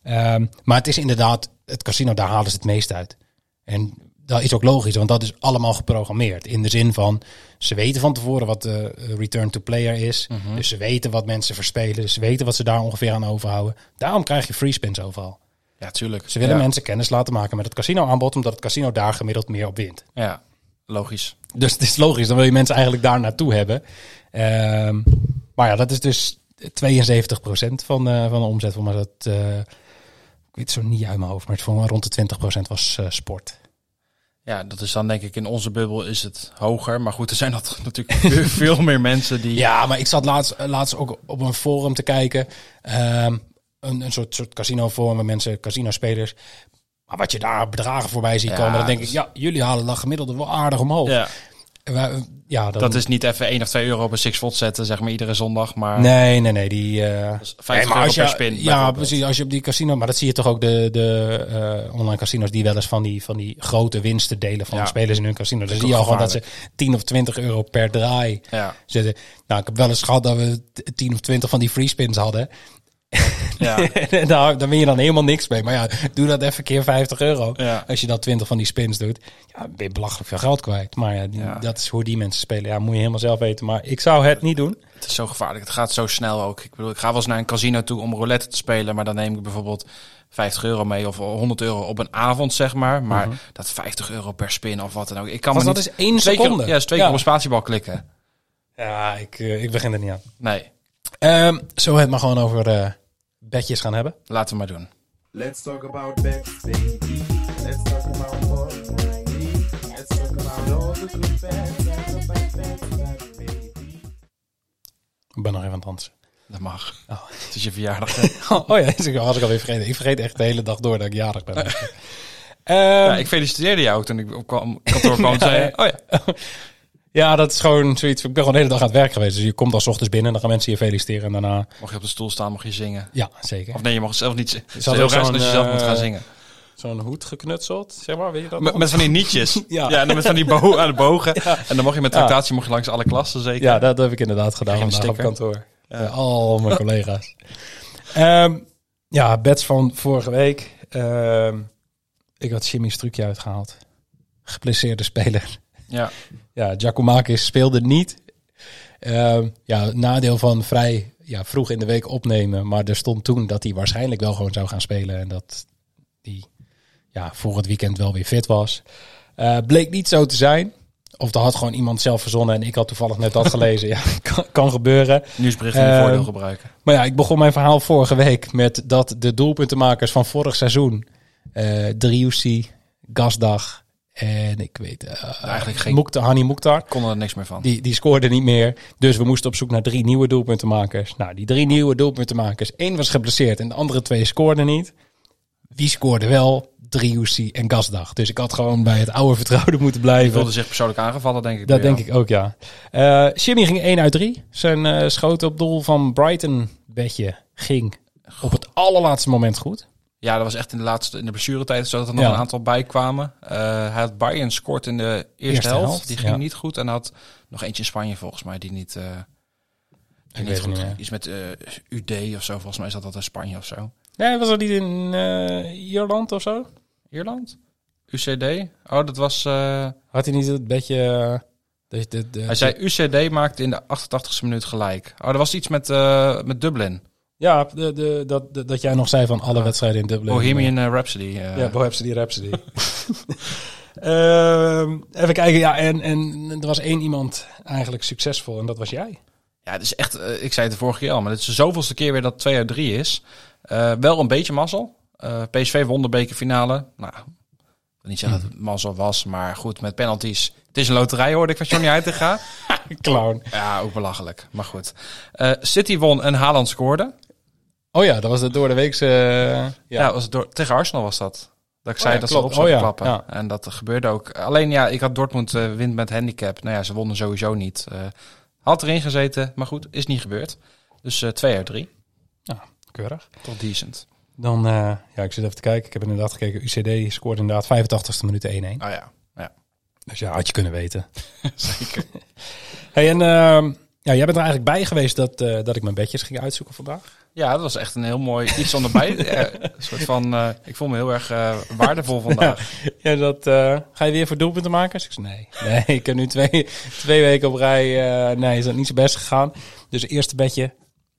Ehm, maar het is inderdaad, het casino, daar halen ze het meest uit. En dat is ook logisch, want dat is allemaal geprogrammeerd. In de zin van, ze weten van tevoren wat de eh, return to player is. Mhm. Dus ze weten wat mensen verspelen. Dus ze weten wat ze daar ongeveer aan overhouden. Daarom krijg je free spins overal. Ja, tuurlijk. Ze willen ja. mensen kennis laten maken met het casino aanbod, omdat het casino daar gemiddeld meer op wint. Ja, logisch. Dus het is logisch, dan wil je mensen eigenlijk daar naartoe hebben. Ehm, maar ja, dat is dus 72% van, eh, van de omzet. Maar dat, eh, ik weet het zo niet uit mijn hoofd, maar het voor rond de 20% was sport. Ja, dat is dan denk ik in onze bubbel is het hoger. Maar goed, er zijn dat [laughs] natuurlijk veel- meer mensen die... Ja, maar ik zat laatst, eh, laatst ook op een forum te kijken. Ehm, een, een soort, soort casino forum met mensen, casino-spelers. Maar wat je daar bedragen voorbij ziet Ja, komen, dan denk ik, ja, jullie halen dat gemiddelde wel aardig omhoog. Ja, ja, dan, dat is niet even 1 of 2 euro op een six volt zetten, zeg maar iedere zondag. Maar Nee, nee, nee. Die, eh, dat is 50 nee, maar euro als je, per spin. Ja, precies. Als je op die casino, maar dat zie je toch ook de, de eh, online casinos die wel eens van die, van die grote winsten delen van Ja. de spelers in hun casino. Dan zie je al gewoon dat ze 10 of 20 euro per draai Ja, zitten. Nou, ik heb wel eens gehad dat we 10 of 20 van die free spins hadden. Ja, [laughs] daar, daar win je dan helemaal niks mee. Maar ja, doe dat even keer 50 euro. ja. Als je dan 20 van die spins doet, ja, ben je belachelijk veel geld kwijt. Maar ja, dat is hoe die mensen spelen. Ja, moet je helemaal zelf weten. Maar ik zou het niet doen. Het is zo gevaarlijk. Het gaat zo snel ook. Ik bedoel, ik ga wel eens naar een casino toe om roulette te spelen. Maar dan neem ik bijvoorbeeld 50 euro mee of 100 euro op een avond, zeg maar. Maar dat 50 euro per spin of wat dan ook. Ik kan me dat niet... is één twee seconde. Keer, ja, is twee keer op een spatiebal klikken. Ja, ik, eh, ik begin er niet aan. Nee, zullen we het maar gewoon over eh, bedjes gaan hebben? laten we maar doen. Let's talk about bets, baby. Let's talk about more baby. Let's talk about all the good bets bad bets, bad baby. Ik ben nog even aan het dansen. Dat mag. Oh. [laughs] Het is je verjaardag. hè? [laughs] Oh ja, dat was ik alweer vergeten. Ik vergeet echt de hele dag door dat ik jarig ben. Ehm, [laughs] ja, ik feliciteerde jou toen ik op kwam- kantoor kwam. en zei, oh ja, ja, dat is gewoon zoiets. Ik ben gewoon de hele dag aan het werk geweest. Dus je komt al 's ochtends binnen en dan gaan mensen je feliciteren. En daarna, mocht je op de stoel staan, mocht je zingen. ja, zeker. Of nee, je mag zelf niet zingen. Het is heel raar als je zelf moet eh, gaan zingen. Zo'n hoed geknutseld, zeg maar, weet je dat Met, met van die nietjes. [laughs] Ja. ja. en dan met van die bo aan de bogen. [laughs] Ja. En dan mocht je met tractatie mocht je langs alle klassen zeker. Ja, dat heb ik inderdaad gedaan vandaag op sticker? kantoor. Ja. al mijn collega's. Ehm, ja, bets van vorige week. Ehm, ik had Jimmy's trucje uitgehaald. Geblesseerde speler. Ja. Ja, Giacomakis speelde niet. Ehm, ja, nadeel van vrij ja, vroeg in de week opnemen. Maar er stond toen dat hij waarschijnlijk wel gewoon zou gaan spelen. En dat hij ja, voor het weekend wel weer fit was. Eh, bleek niet zo te zijn. Of er had gewoon iemand zelf verzonnen en ik had toevallig net dat [laughs] gelezen. Ja, kan, kan gebeuren. Nieuwsbericht in Ehm, voordeel gebruiken. Maar ja, ik begon mijn verhaal vorige week met dat de doelpuntenmakers van vorig seizoen, eh Driussi, Gasdag en ik weet, eh Eigenlijk geen- Mouktar, Hani Mouktar, Kon er niks meer van. die, die scoorden niet meer. Dus we moesten op zoek naar drie nieuwe doelpuntenmakers. Nou, die drie nieuwe doelpuntenmakers, één was geblesseerd en de andere twee scoorden niet. Wie scoorde wel? Driussi en Gasdag. Dus ik had gewoon bij het oude vertrouwde [laughs] moeten Die blijven. wilde zich persoonlijk aangevallen, denk ik. Dat denk ik ook, ja. Eh Jimmy ging 1 uit 3. Zijn eh schoten op doel van Brighton bedje ging op het allerlaatste moment goed. Ja, dat was echt in de laatste, in de blessuretijd, zodat er nog Ja. een aantal bij kwamen. Eh, hij had Bayern scoort in de eerste, Eerste helft. helft, Die ging ja. niet goed. En had nog eentje in Spanje volgens mij, die niet, eh die niet goed ging. Iets met eh, UD of zo, volgens mij is dat altijd Spanje of zo. Nee, was dat niet in Ierland of zo? Ierland? UCD? Oh, dat was... Had hij niet het bedje... eh, de, de, de- hij zei UCD maakte in de 88ste minuut gelijk. Oh, er was iets met, met Dublin. Ja, de, de, dat, de- dat jij nog zei van alle wedstrijden in Dublin. Bohemian eh, Rhapsody. eh. Ja, Bohemian Rhapsody. [laughs] Ehm, even kijken, ja, en, en er was één iemand eigenlijk succesvol en dat was jij. Ja, het is echt, eh, ik zei het de vorige keer al, maar het is de zoveelste keer weer dat 2 uit 3 is. Wel een beetje mazzel. PSV won de bekerfinale. Nou, ik wil niet zeggen dat het mazzel was, maar goed, met penalties. Het is een loterij, hoorde ik van Johnny Heitinga. [laughs] Clown. ja, ook belachelijk, maar goed. City won en Haaland scoorde. Oh ja, dat was de door de weekse... eh, Ja, was het door, tegen Arsenal was dat. Dat ik Oh zei ja, dat klopt. ze op zouden Oh ja, klappen. ja. En dat gebeurde ook. Alleen ja, ik had Dortmund eh wint met handicap. Nou ja, ze wonnen sowieso niet. Eh, had erin gezeten, maar goed, is niet gebeurd. Dus eh 2 uit 3. Keurig. Toch decent. Dan, ja, ik zit even te kijken. Ik heb inderdaad gekeken. UCD scoort inderdaad 85ste minuut 1-1. Oh ja. ja. Dus ja, had je kunnen weten. [laughs] Zeker. Hey, en ehm, ja, jij bent er eigenlijk bij geweest dat, dat ik mijn bedjes ging uitzoeken vandaag. Ja, dat was echt een heel mooi iets onderbij. [laughs] Een soort van, eh, ik voel me heel erg eh, waardevol vandaag. [laughs] Ja, dat, eh, ga je weer voor doelpunten maken? Dus ik zei, nee. [laughs] Nee, ik heb nu twee, twee weken op rij. nee, is dat niet zo best gegaan. Dus eerste bedje,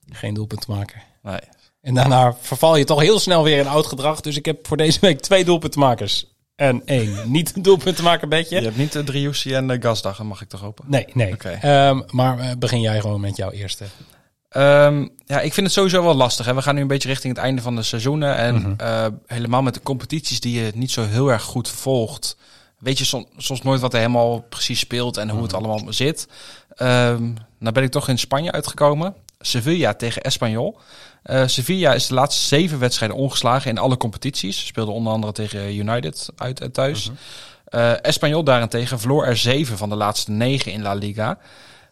geen doelpunten maken. Nee. En daarna verval je toch heel snel weer in oud gedrag. Dus ik heb voor deze week twee doelpuntenmakers. En één niet een doelpuntenmaker bedje. Je hebt niet de Driussi en de Gasdag, mag ik toch hopen? Nee, nee. Oké. Ehm, maar begin jij gewoon met jouw eerste. Ehm, ja, ik vind het sowieso wel lastig. Hè. We gaan nu een beetje richting het einde van de seizoenen. En Mhm. eh, helemaal met de competities die je niet zo heel erg goed volgt. Weet je som- soms nooit wat er helemaal precies speelt en hoe Mhm. het allemaal zit. Ehm nou ben ik toch in Spanje uitgekomen. Sevilla tegen Espanyol. Eh, Sevilla is de laatste zeven wedstrijden ongeslagen in alle competities. Speelde onder andere tegen United uit en thuis. Eh Espanyol daarentegen verloor er zeven van de laatste negen in La Liga.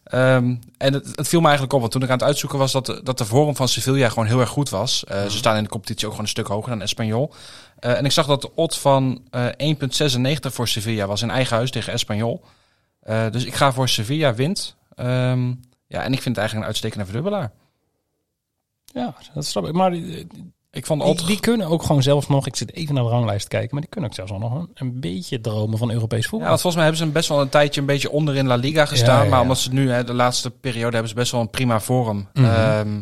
Ehm, en het, het viel me eigenlijk op, want toen ik aan het uitzoeken was dat, dat de vorm van Sevilla gewoon heel erg goed was. Eh, Ze staan in de competitie ook gewoon een stuk hoger dan Espanyol. Eh, en ik zag dat de odd van eh 1,96 voor Sevilla was in eigen huis tegen Espanyol. Eh, dus ik ga voor Sevilla wint. Ehm, ja, en ik vind het eigenlijk een uitstekende verdubbelaar. Ja, dat snap ik. Maar Ik vond die, kunnen ook gewoon zelfs nog... Ik zit even naar de ranglijst kijken. Maar die kunnen ook zelfs al nog een, een beetje dromen van Europees voetbal. Ja, want volgens mij hebben ze best wel een tijdje een beetje onder in La Liga gestaan. Ja, ja, Maar omdat ze nu, hè, de laatste periode, hebben ze best wel een prima vorm. Mhm. Ehm,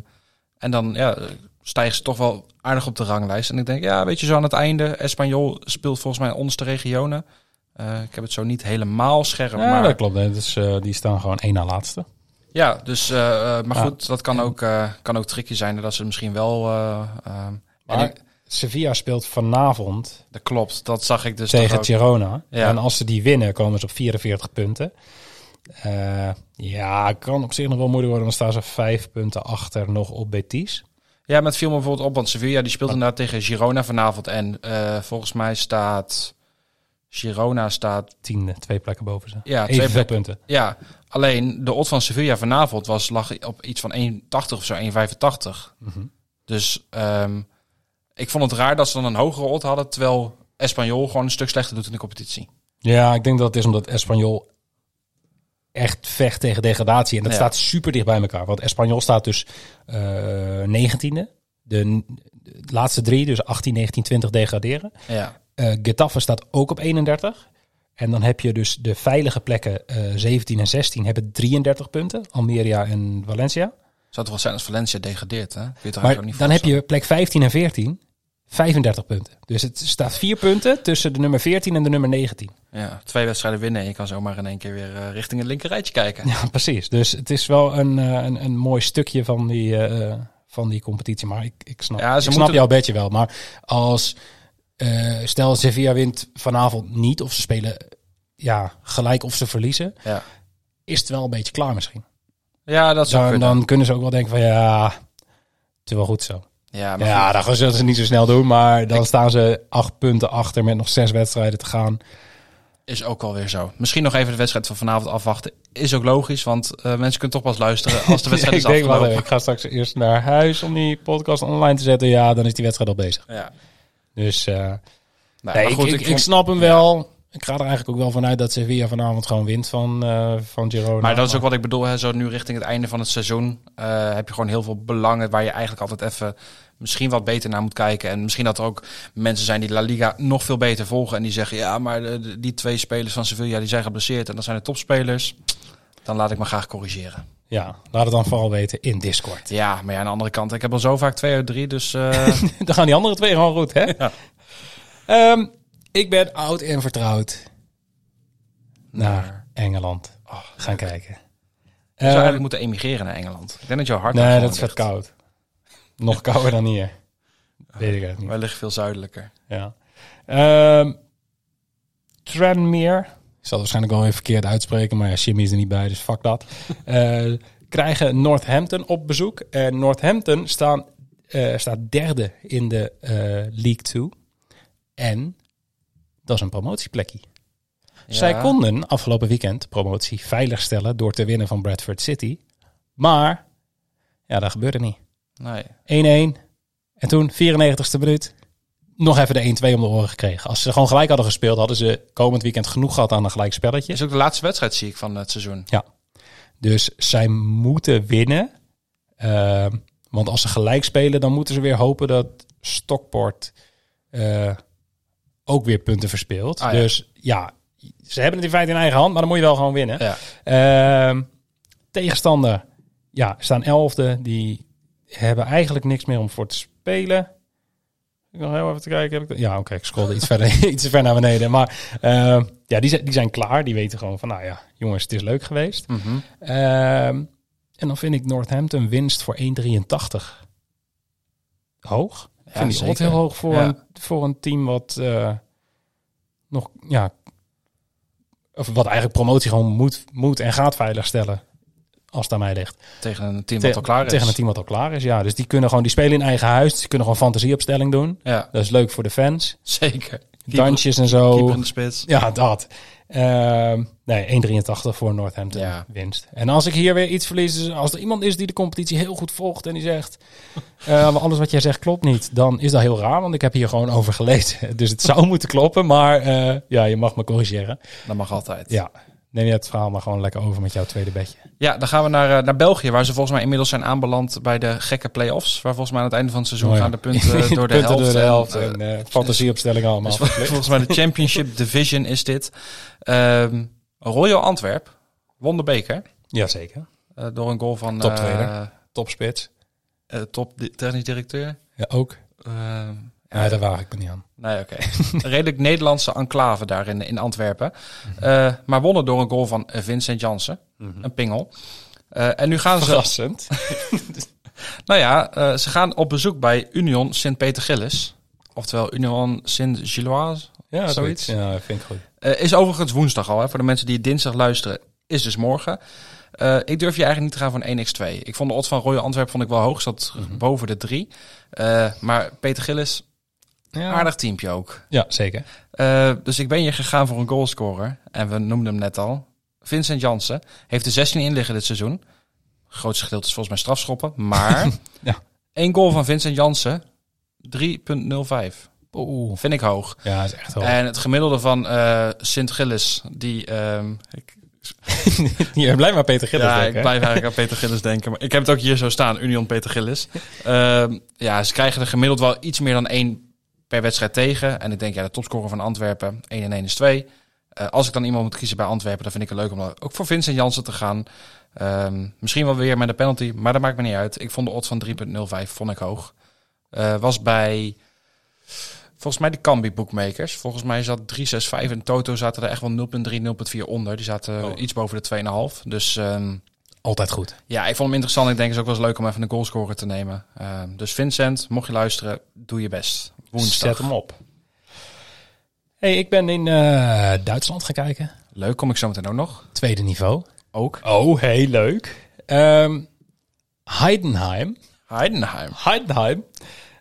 en dan ja, stijgen ze toch wel aardig op de ranglijst. En ik denk, ja, weet je, zo aan het einde. Espanyol speelt volgens mij onderste regionen. Eh, ik heb het zo niet helemaal scherp. ja, maar dat klopt. hè. Dus, eh, die staan gewoon één na laatste. Ja, dus, eh, eh, maar Ja. goed, dat kan ook, eh kan ook tricky zijn. Dat ze misschien wel... eh, ehm, Maar ik- Sevilla speelt vanavond dat klopt, dat zag ik dus tegen. Girona. Ja. En als ze die winnen, komen ze op 44 punten. Ja, kan op zich nog wel moeilijk worden. Dan staan ze vijf punten achter nog op Betis. Ja, het viel me bijvoorbeeld op, want Sevilla die speelt inderdaad tegen Girona vanavond. En volgens mij staat... Girona staat... Tiende, twee plekken boven ze. Ja, twee punten. Ja, alleen de odd van Sevilla vanavond was, lag op iets van 1,80 of zo, 1,85. Mhm. Dus ehm, ik vond het raar dat ze dan een hogere odd hadden, terwijl Espanyol gewoon een stuk slechter doet in de competitie. Ja, ik denk dat het is omdat Espanyol echt vecht tegen degradatie. En dat Ja. staat super dicht bij elkaar. Want Espanyol staat dus eh 19e. De, de laatste drie, dus 18, 19, 20 degraderen. Ja, Eh Getafe staat ook op 31. En dan heb je dus de veilige plekken eh 17 en 16 hebben 33 punten. Almeria en Valencia. zou het wel zijn als Valencia degradeert, hè? Maar niet dan heb je plek 15 en 14 35 punten. Dus het staat vier punten tussen de nummer 14 en de nummer 19. Ja, twee wedstrijden winnen en je kan zomaar in één keer weer eh, richting het linkerrijtje kijken. Ja, precies. Dus het is wel een, eh, een, een mooi stukje van die, eh, van die competitie. Maar ik, ik snap, Ja, ik snap moeten- jouw bedje wel. Maar als, eh, stel Sevilla wint vanavond niet, of ze spelen ja, gelijk of ze verliezen, Ja, is het wel een beetje klaar misschien. ja dat zou Dan, kunnen. dan kunnen ze ook wel denken van ja, het is wel goed zo. ja, maar Ja, dat zullen ze niet zo snel doen. Maar dan staan ze acht punten achter met nog zes wedstrijden te gaan. is ook wel weer zo. Misschien nog even de wedstrijd van vanavond afwachten. Is ook logisch, want eh, mensen kunnen toch pas luisteren als de [laughs] wedstrijd is ik denk wel, ik ga straks eerst naar huis om die podcast online te zetten. Ja, dan is die wedstrijd al bezig. Ja. Dus eh, Nou, nee, goed, ik, ik ik vond- snap hem wel. Ik ga er eigenlijk ook wel vanuit dat Sevilla vanavond gewoon wint van, eh van Girona. Maar dat is ook wat ik bedoel. Hè, zo nu richting het einde van het seizoen eh, heb je gewoon heel veel belangen waar je eigenlijk altijd even misschien wat beter naar moet kijken. En misschien dat er ook mensen zijn die La Liga nog veel beter volgen en die zeggen ja, maar de- die twee spelers van Sevilla die zijn geblesseerd en dat zijn de topspelers. Dan laat ik me graag corrigeren. Ja, laat het dan vooral weten in Discord. Ja, maar ja, aan de andere kant, ik heb al zo vaak twee uit drie, dus eh, [laughs] dan gaan die andere twee gewoon goed, hè? Ehm, ik ben oud en vertrouwd naar Engeland gaan kijken. je zou Ehm, eigenlijk moeten emigreren naar Engeland. Ik denk dat jouw hart nee, dat is vet koud. Nog [laughs] kouder dan hier. Weet ik echt niet. Liggen veel zuidelijker. Ja. Tranmere, ik zal het waarschijnlijk wel even verkeerd uitspreken, maar ja, Jimmy is er niet bij, dus fuck dat. [laughs] Eh, krijgen Northampton op bezoek. En Northampton staan, eh, staat derde in de eh, League 2. En dat is een promotieplekje. Zij konden afgelopen weekend promotie veiligstellen door te winnen van Bradford City. Maar, ja, dat gebeurde niet. Nee. 1-1. En toen, 94ste minuut, nog even de 1-2 om de oren gekregen. Als ze gewoon gelijk hadden gespeeld, hadden ze komend weekend genoeg gehad aan een gelijk spelletje. is ook de laatste wedstrijd, zie ik, van het seizoen. Ja. Dus zij moeten winnen. Ehm, Want als ze gelijk spelen, dan moeten ze weer hopen dat Stockport eh, ook weer punten verspeelt. Ah, ja. Dus ja, ze hebben het in feite in eigen hand, maar dan moet je wel gewoon winnen. Ja. Ehm, tegenstander, ja, staan elfde. Die hebben eigenlijk niks meer om voor te spelen. Ik nog heel even te kijken. Heb ik Ja, oké, ik scrollde iets [laughs] verder, iets ver naar beneden. Maar ehm, ja, die zijn, die zijn klaar. Die weten gewoon van, nou ja, jongens, het is leuk geweest. Mhm. Ehm, en dan vind ik Northampton winst voor 1,83 hoog. Ik vind zeker. heel hoog voor, Ja. een, voor een team wat eh, nog, ja, of wat eigenlijk promotie gewoon moet, moet en gaat veiligstellen. Als het aan mij ligt. Tegen een team Te- wat al klaar is. Tegen een team wat al klaar is, ja. Dus die kunnen gewoon, die spelen in eigen huis. Ze kunnen gewoon fantasieopstelling doen. Ja, Dat is leuk voor de fans. zeker. Dansjes en zo. In de spits. Ja, dat. Ehm, nee, 1,83 voor Northampton Ja. winst. En als ik hier weer iets verlies, dus als er iemand is die de competitie heel goed volgt en die zegt, [laughs] maar alles wat jij zegt klopt niet, dan is dat heel raar, want ik heb hier gewoon over gelezen. [laughs] Dus het zou moeten kloppen, maar eh, ja, je mag me corrigeren. Dat mag altijd. Ja, neem je het verhaal maar gewoon lekker over met jouw tweede bedje. Ja, dan gaan we naar, eh, naar België, waar ze volgens mij inmiddels zijn aanbeland bij de gekke play-offs. Waar volgens mij aan het einde van het seizoen Oh ja. gaan de punten [laughs] door de Punten helft. door de en, helft eh, en eh, fantasieopstelling allemaal. dus volgens mij de Championship [laughs] Division is dit. Ehm, Royal Antwerp won de beker Jazeker. eh, door een goal van Top eh. Topspits. eh, top technisch directeur. Ja, ook. Ja, daar waag ik me niet aan. Nee, oké. [laughs] Redelijk Nederlandse enclave daar in, in Antwerpen. Eh, maar wonnen door een goal van Vincent Jansen. Een pingel. Eh, en nu gaan ze... Verrassend. [laughs] Nou ja, eh, ze gaan op bezoek bij Union Sint-Peter-Gillis. Oftewel Union Sint-Gilloise. Ja, Zoiets. Ja, vind ik goed. Is overigens woensdag al. Hè. Voor de mensen die dinsdag luisteren, is dus morgen. Ik durf je eigenlijk niet te gaan voor een 1x2. Ik vond de odds van Royal Antwerp vond ik wel hoog. Zat boven de 3. maar Peter Gillis, Ja, aardig teampje ook. Ja, zeker. Eh, dus ik ben hier gegaan voor een goalscorer. En we noemden hem net al. Vincent Jansen heeft er 16 in liggen dit seizoen. Grootste gedeelte is volgens mij strafschoppen. Maar [laughs] Ja. één goal van Vincent Jansen, 3,05. Oeh. Vind ik hoog. Ja, is echt hoog. En het gemiddelde van eh Sint-Gillis, die... ehm, ik, [laughs] Je blijft maar Peter Gillis ja, denken, ik blijf eigenlijk aan Peter Gillis denken. Maar ik heb het ook hier zo staan, Union Peter Gillis. Ehm, ja, ze krijgen er gemiddeld wel iets meer dan één per wedstrijd tegen. En ik denk, ja, de topscorer van Antwerpen, 1 en 1 is 2. Eh, als ik dan iemand moet kiezen bij Antwerpen, dan vind ik het leuk om ook voor Vincent Jansen te gaan. Ehm, misschien wel weer met een penalty, maar dat maakt me niet uit. Ik vond de odds van 3,05 vond ik hoog. Eh, was bij, volgens mij de Cambi Bookmakers. Volgens mij zat 3,65 en Toto zaten er echt wel 0,3, 0,4 onder. Die zaten Oh. iets boven de 2,5. Dus... ehm, Altijd goed. ja, ik vond hem interessant. Ik denk het is ook wel eens leuk om even een goalscorer te nemen. Ehm, dus Vincent, mocht je luisteren, doe je best. Woensdag. Zet hem op. hey, ik ben in eh, Duitsland gaan kijken. Leuk, kom ik zo meteen ook nog. Tweede niveau. Ook. Oh, heel leuk. Ehm Heidenheim. Heidenheim. Heidenheim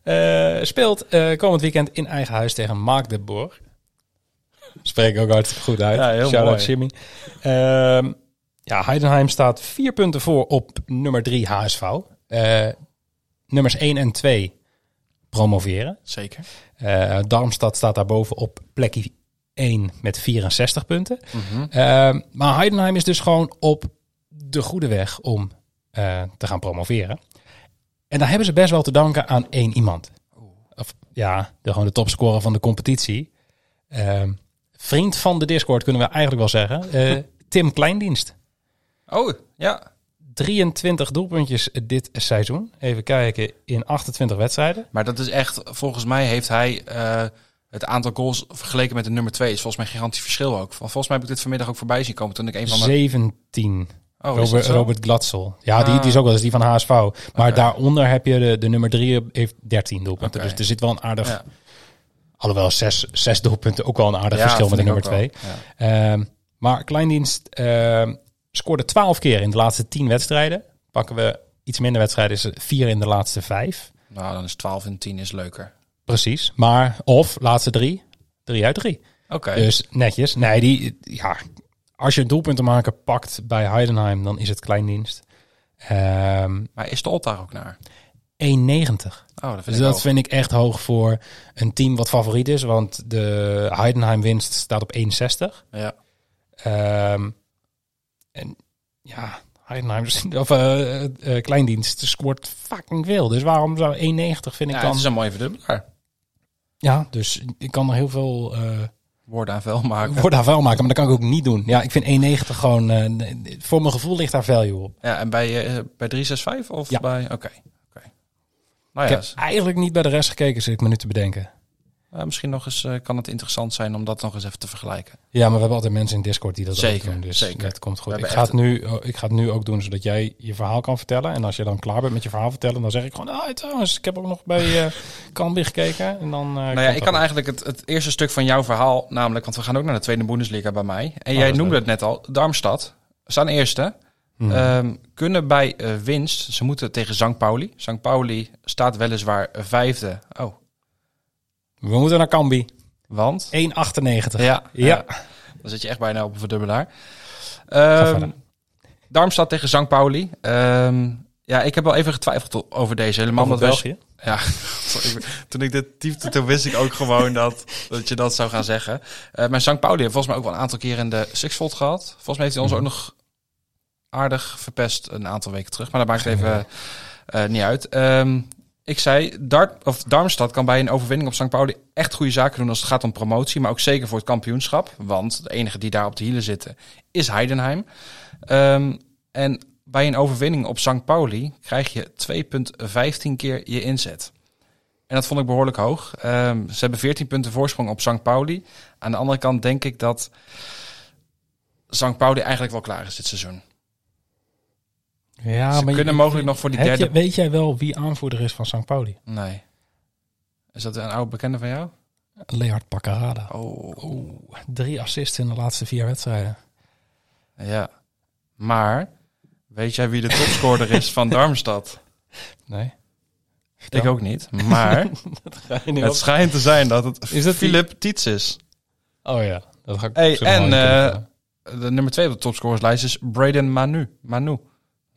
eh, speelt eh, komend weekend in eigen huis tegen Magdeburg. Spreek ik ook hartstikke goed uit. Ja, heel Shout-out mooi. Jimmy. Ehm, ja, Heidenheim staat vier punten voor op nummer drie HSV. Eh, nummers 1 en 2 promoveren. Zeker. Eh, Darmstad staat daarboven op plekje 1 met 64 punten. Mhm. Ehm, maar Heidenheim is dus gewoon op de goede weg om eh, te gaan promoveren. En daar hebben ze best wel te danken aan één iemand. Of ja, de, gewoon de topscorer van de competitie. Vriend van de Discord kunnen we eigenlijk wel zeggen. Eh, Tim Kleindienst. Oh, ja. 23 doelpuntjes dit seizoen. Even kijken, in 28 wedstrijden. Maar dat is echt, volgens mij heeft hij eh, het aantal goals vergeleken met de nummer 2 is volgens mij een gigantisch verschil ook. Volgens mij heb ik dit vanmiddag ook voorbij zien komen toen ik een van de... 17. Oh, Robert? Robert Glatzel. Ja, die, Ah. die is ook wel eens die van HSV. Maar daaronder heb je de, de nummer 3 heeft 13 doelpunten. Dus er zit wel een aardig... Ja. Alhoewel zes, zes doelpunten ook wel een aardig Ja, verschil met de nummer ik ook 2. wel. Ja. Ehm, maar Kleindienst ehm, scoorde 12 keer in de laatste 10 wedstrijden. Pakken we iets minder wedstrijden, is 4 in de laatste 5. Nou, dan is 12 en 10 is leuker. Precies. Maar, of laatste 3, 3 uit 3. Oké. Dus netjes. Nee, die, ja, als je een doelpuntenmaker pakt bij Heidenheim, dan is het Kleindienst. Ehm Maar is de odd daar ook naar? 1,90. Oh, dat vind Dus ik dat hoog. vind ik echt hoog voor een team wat favoriet is. Want de Heidenheim winst staat op 1,60. Ja. Ehm, en ja, Heidenheim, [laughs] of eh, eh, Kleindienst, scoort fucking veel. Dus waarom zou 1,90 vind ik Ja, dan... het is een mooie verdubbelaar. Ja, dus ik kan er heel veel Woorden aan vuil maken. woorden aan vuil maken, maar dat kan ik ook niet doen. Ja, ik vind 1,90 gewoon... voor mijn gevoel ligt daar value op. Ja, en bij, bij 365 of Ja. bij... Oké. oké. Nou Ik ja, heb eigenlijk niet bij de rest gekeken, zit ik me nu te bedenken. Eh, misschien nog eens eh, kan het interessant zijn om dat nog eens even te vergelijken. Ja, maar we hebben altijd mensen in Discord die dat Zeker, ook doen. Dus zeker. dat komt goed. Ik ga, het nu, oh, ik ga het nu ook doen, zodat jij je verhaal kan vertellen. En als je dan klaar bent met je verhaal vertellen, dan zeg ik gewoon... Ah, trouwens, ik heb ook nog bij [laughs] Cambuur gekeken. En dan, Nou ja, ik kan eigenlijk het, het eerste stuk van jouw verhaal, namelijk, want we gaan ook naar de tweede Bundesliga bij mij. En Oh, jij noemde leuk. het net al, Darmstad staan eerste. Mhm. Ehm, kunnen bij winst, ze moeten tegen St. Pauli. St. Pauli staat weliswaar vijfde. Oh, We moeten naar Cambi. 1,98. want? Ja. Ja, Ja. dan zit je echt bijna op een verdubbelaar. Ga Ehm. Darmstad tegen St. Pauli. Ehm, ja, ik heb wel even getwijfeld over deze. Helemaal Over wij- België. Ja, [laughs] toen ik dit typte, toen wist ik ook gewoon dat, dat je dat zou gaan zeggen. Eh maar St. Pauli heeft volgens mij ook wel een aantal keer in de Sixfold gehad. Volgens mij heeft hij ons ook nog aardig verpest een aantal weken terug. Maar dat maakt even eh, niet uit. Ehm, ik zei, Dart, of Darmstad kan bij een overwinning op St. Pauli echt goede zaken doen als het gaat om promotie. Maar ook zeker voor het kampioenschap. Want de enige die daar op de hielen zitten is Heidenheim. Ehm, en bij een overwinning op St. Pauli krijg je 2,15 keer je inzet. En dat vond ik behoorlijk hoog. Ehm, ze hebben 14 punten voorsprong op St. Pauli. Aan de andere kant denk ik dat St. Pauli eigenlijk wel klaar is dit seizoen. Ja, Ze maar kunnen je- mogelijk nog voor die derde... Je, weet jij wel wie aanvoerder is van St. Pauli? Nee. Is dat een oude bekende van jou? Leonard Paccarada. Oh, drie assists in de laatste vier wedstrijden. ja. Maar, weet jij wie de topscorer is van [laughs] Darmstad? Nee. Ik ook niet. Maar [laughs] het schijnt te zijn dat het [laughs] Is dat die- Philip Tietz is. Oh ja, dat ga ik Hey, en eh, de nummer twee op de topscorerslijst is Braden Manu. Manu.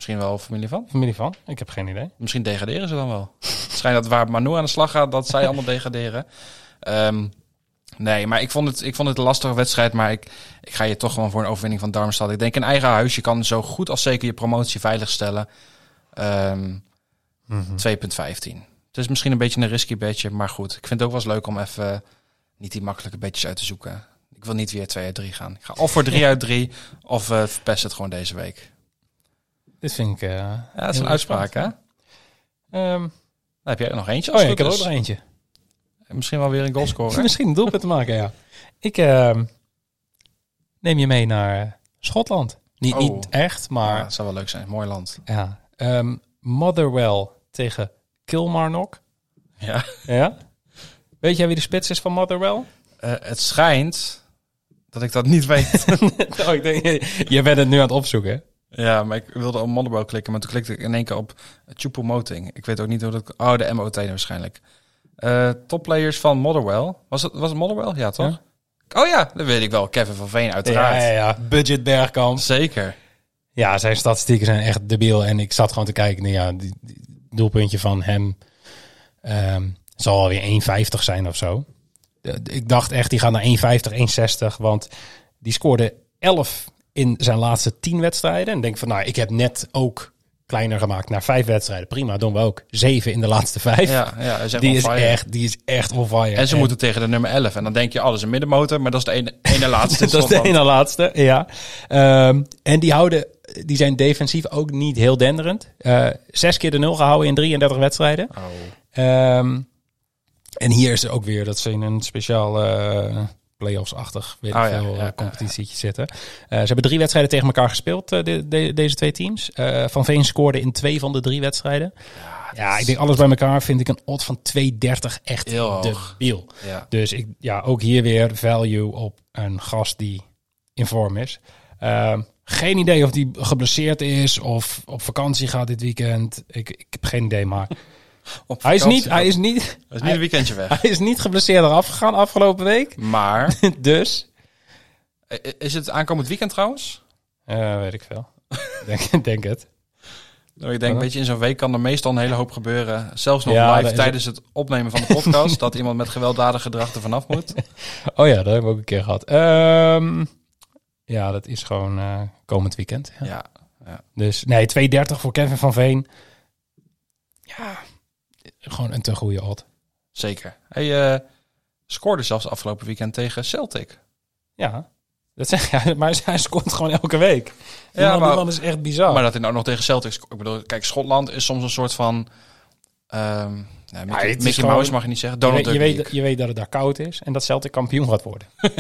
Misschien wel familie van? familie van? Ik heb geen idee. Misschien degraderen ze dan wel. Het schijnt dat waar Manu aan de slag gaat, dat zij allemaal degraderen. Ehm, nee, maar ik vond, het, ik vond het een lastige wedstrijd. Maar ik, ik ga je toch gewoon voor een overwinning van Darmstad. Ik denk in eigen huis, je kan zo goed als zeker je promotie veiligstellen. Ehm 2,15. Het is misschien een beetje een risky bedje, maar goed. Ik vind het ook wel eens leuk om even niet die makkelijke bedjes uit te zoeken. Ik wil niet weer 2 uit 3 gaan. Ik ga of voor 3 uit 3 of eh verpest het gewoon deze week. Dit vind ik... eh, Ja, dat is een uitspraak, hè? Dan Ehm, heb jij er nog eentje. oh ja, ik heb goed ook nog eentje. Misschien wel weer een goalscorer. [laughs] Misschien een doelpunt te maken, ja. Ik ehm, neem je mee naar Schotland. Niet, Oh. niet echt, maar Ja, dat zou wel leuk zijn. Mooi land. ja. Ehm, Motherwell tegen Kilmarnock. Ja. Ja? Weet jij wie de spits is van Motherwell? Eh, het schijnt dat ik dat niet weet. [laughs] oh, ik denk, je bent het nu aan het opzoeken. Ja, maar ik wilde op Motherwell klikken, maar toen klikte ik in één keer op Choupo-Moting. Ik weet ook niet hoe dat... Oh, de MOT waarschijnlijk. Eh topplayers van Motherwell. Was het, was het Motherwell? Ja, toch? Oh ja, dat weet ik wel. Kevin van Veen, uiteraard. Ja, ja, ja. Budget Bergkamp. Zeker. Ja, zijn statistieken zijn echt debiel. En ik zat gewoon te kijken. Nou ja, die, die doelpuntje van hem ehm, zal alweer 1,50 zijn of zo. De- Ik dacht echt, die gaat naar 1,50, 1,60. Want die scoorde 11 in zijn laatste 10 wedstrijden. En denk van, nou, ik heb net ook kleiner gemaakt naar 5 wedstrijden. Prima, doen we ook. 7 in de laatste 5. Ja, ja is die, is fire. echt, die is echt on fire. En ze moeten tegen de nummer 11. En dan denk je, oh, is een middenmotor. Maar dat is de ene, ene laatste. [laughs] dat is de ene laatste, ja. Ehm, en die houden, die zijn defensief ook niet heel denderend. Eh, zes keer de nul gehouden in 33 wedstrijden. Oh. Ehm, en hier is er ook weer dat ze in een speciaal eh playoffs-achtig, weet ik Oh veel, ja, eh, competitietje zitten. Eh, ze hebben drie wedstrijden tegen elkaar gespeeld, eh, de, de- deze twee teams. Van Veen scoorde in twee van de drie wedstrijden. Ja, ik denk alles bij elkaar vind ik een odd van 2,30 echt debiel. Ja. Dus ik, ja, ook hier weer value op een gast die in vorm is. Ehm, geen idee of die geblesseerd is of op vakantie gaat dit weekend. Ik, ik heb geen idee, maar Op hij is niet, hij is niet, Hij is niet een weekendje weg. hij is niet geblesseerd eraf gegaan afgelopen week. Maar, [laughs] Dus, eh, is het aankomend weekend trouwens? eh, weet ik veel. [laughs] denk, denk het. Nou, ik denk, weet je, in zo'n week kan er meestal een hele hoop gebeuren. Zelfs nog Ja, live tijdens het opnemen van de [laughs] podcast. dat iemand met gewelddadig gedrag er vanaf moet. Oh ja, dat hebben we ook een keer gehad. Ehm, ja, dat is gewoon eh, komend weekend. Ja. Ja, Ja. Dus nee, 2,30 voor Kevin van Veen. Ja, gewoon een te goede odd. Zeker. Hij eh, scoorde zelfs afgelopen weekend tegen Celtic. Ja, dat zeg, [laughs] ja, maar hij scoort gewoon elke week. Ja, Ja, man, die maar- is echt bizar. Maar dat hij nou nog tegen Celtic. Ik bedoel, kijk, Schotland is soms een soort van... ehm ja, Mickey, is Mickey gewoon- Mouse mag je niet zeggen. je, Donald weet, je, Duck weet, je weet dat het daar koud is en dat Celtic kampioen gaat worden. [laughs]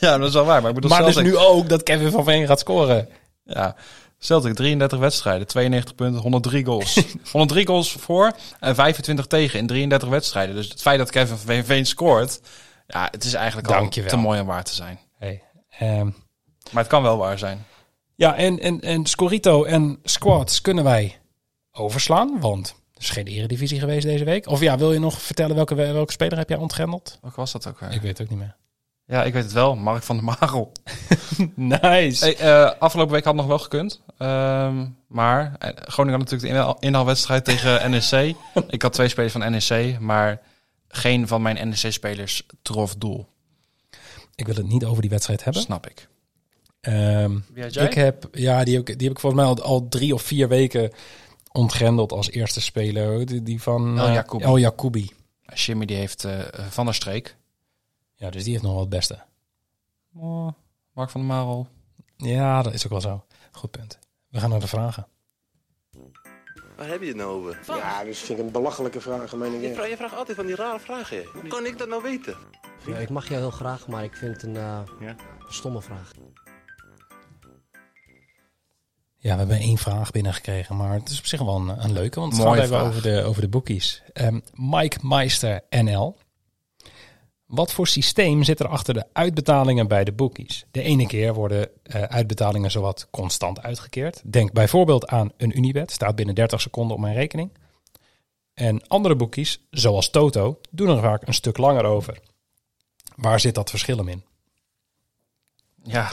Ja, dat is wel waar. Maar ik bedoel, maar Celtic, dus nu ook dat Kevin van Veen gaat scoren. ja, Celtic 33 wedstrijden, 92 punten, 103 goals. [laughs] 103 goals voor en 25 tegen in 33 wedstrijden. Dus het feit dat Kevin van Veen scoort... Ja, het is eigenlijk al Dankjewel. te mooi om waar te zijn. Hey, ehm, Maar het kan wel waar zijn. ja, en, en, en Scorito en Squads kunnen wij overslaan, want er is geen eredivisie geweest deze week. Of ja, wil je nog vertellen welke, welke speler heb jij ontgrendeld? Welke was dat ook? Ik weet het ook niet meer. Ja, ik weet het wel. Mark van der Marel. [laughs] Nice. Hey, eh, afgelopen week had nog wel gekund. Ehm, maar eh, Groningen had natuurlijk de inhaal- inhaalwedstrijd tegen [laughs] NEC. ik had twee spelers van NEC, maar geen van mijn NEC-spelers trof doel. Ik wil het niet over die wedstrijd hebben. Snap ik. Ehm, ik heb, ja, die heb, ik- die heb ik volgens mij al, al drie of vier weken ontgrendeld als eerste speler. Die, die van El eh, Jacoubi. El Jacoubi. Jimmy die heeft Van der Streek. Ja, dus die heeft nog wel het beste. Oh, Mark van der Marel. Ja, dat is ook wel zo. Goed punt. We gaan naar de vragen. Waar heb je het nou over? Ja, dus vind ik een belachelijke vraag, meen ik. Je, vraagt, je vraagt altijd van die rare vragen. Hoe kan ik dat nou weten? Ja, ik mag jou heel graag, maar ik vind het een eh, Ja? stomme vraag. Ja, we hebben één vraag binnengekregen, maar het is op zich wel een, een leuke. Want het Mooie gaat even over de, over de boekies. Ehm, Mike Meister NL. Wat voor systeem zit er achter de uitbetalingen bij de boekies? De ene keer worden eh, uitbetalingen zowat constant uitgekeerd. Denk bijvoorbeeld aan een Unibet, staat binnen 30 seconden op mijn rekening. En andere boekies, zoals Toto, doen er vaak een stuk langer over. Waar zit dat verschil hem in? Ja,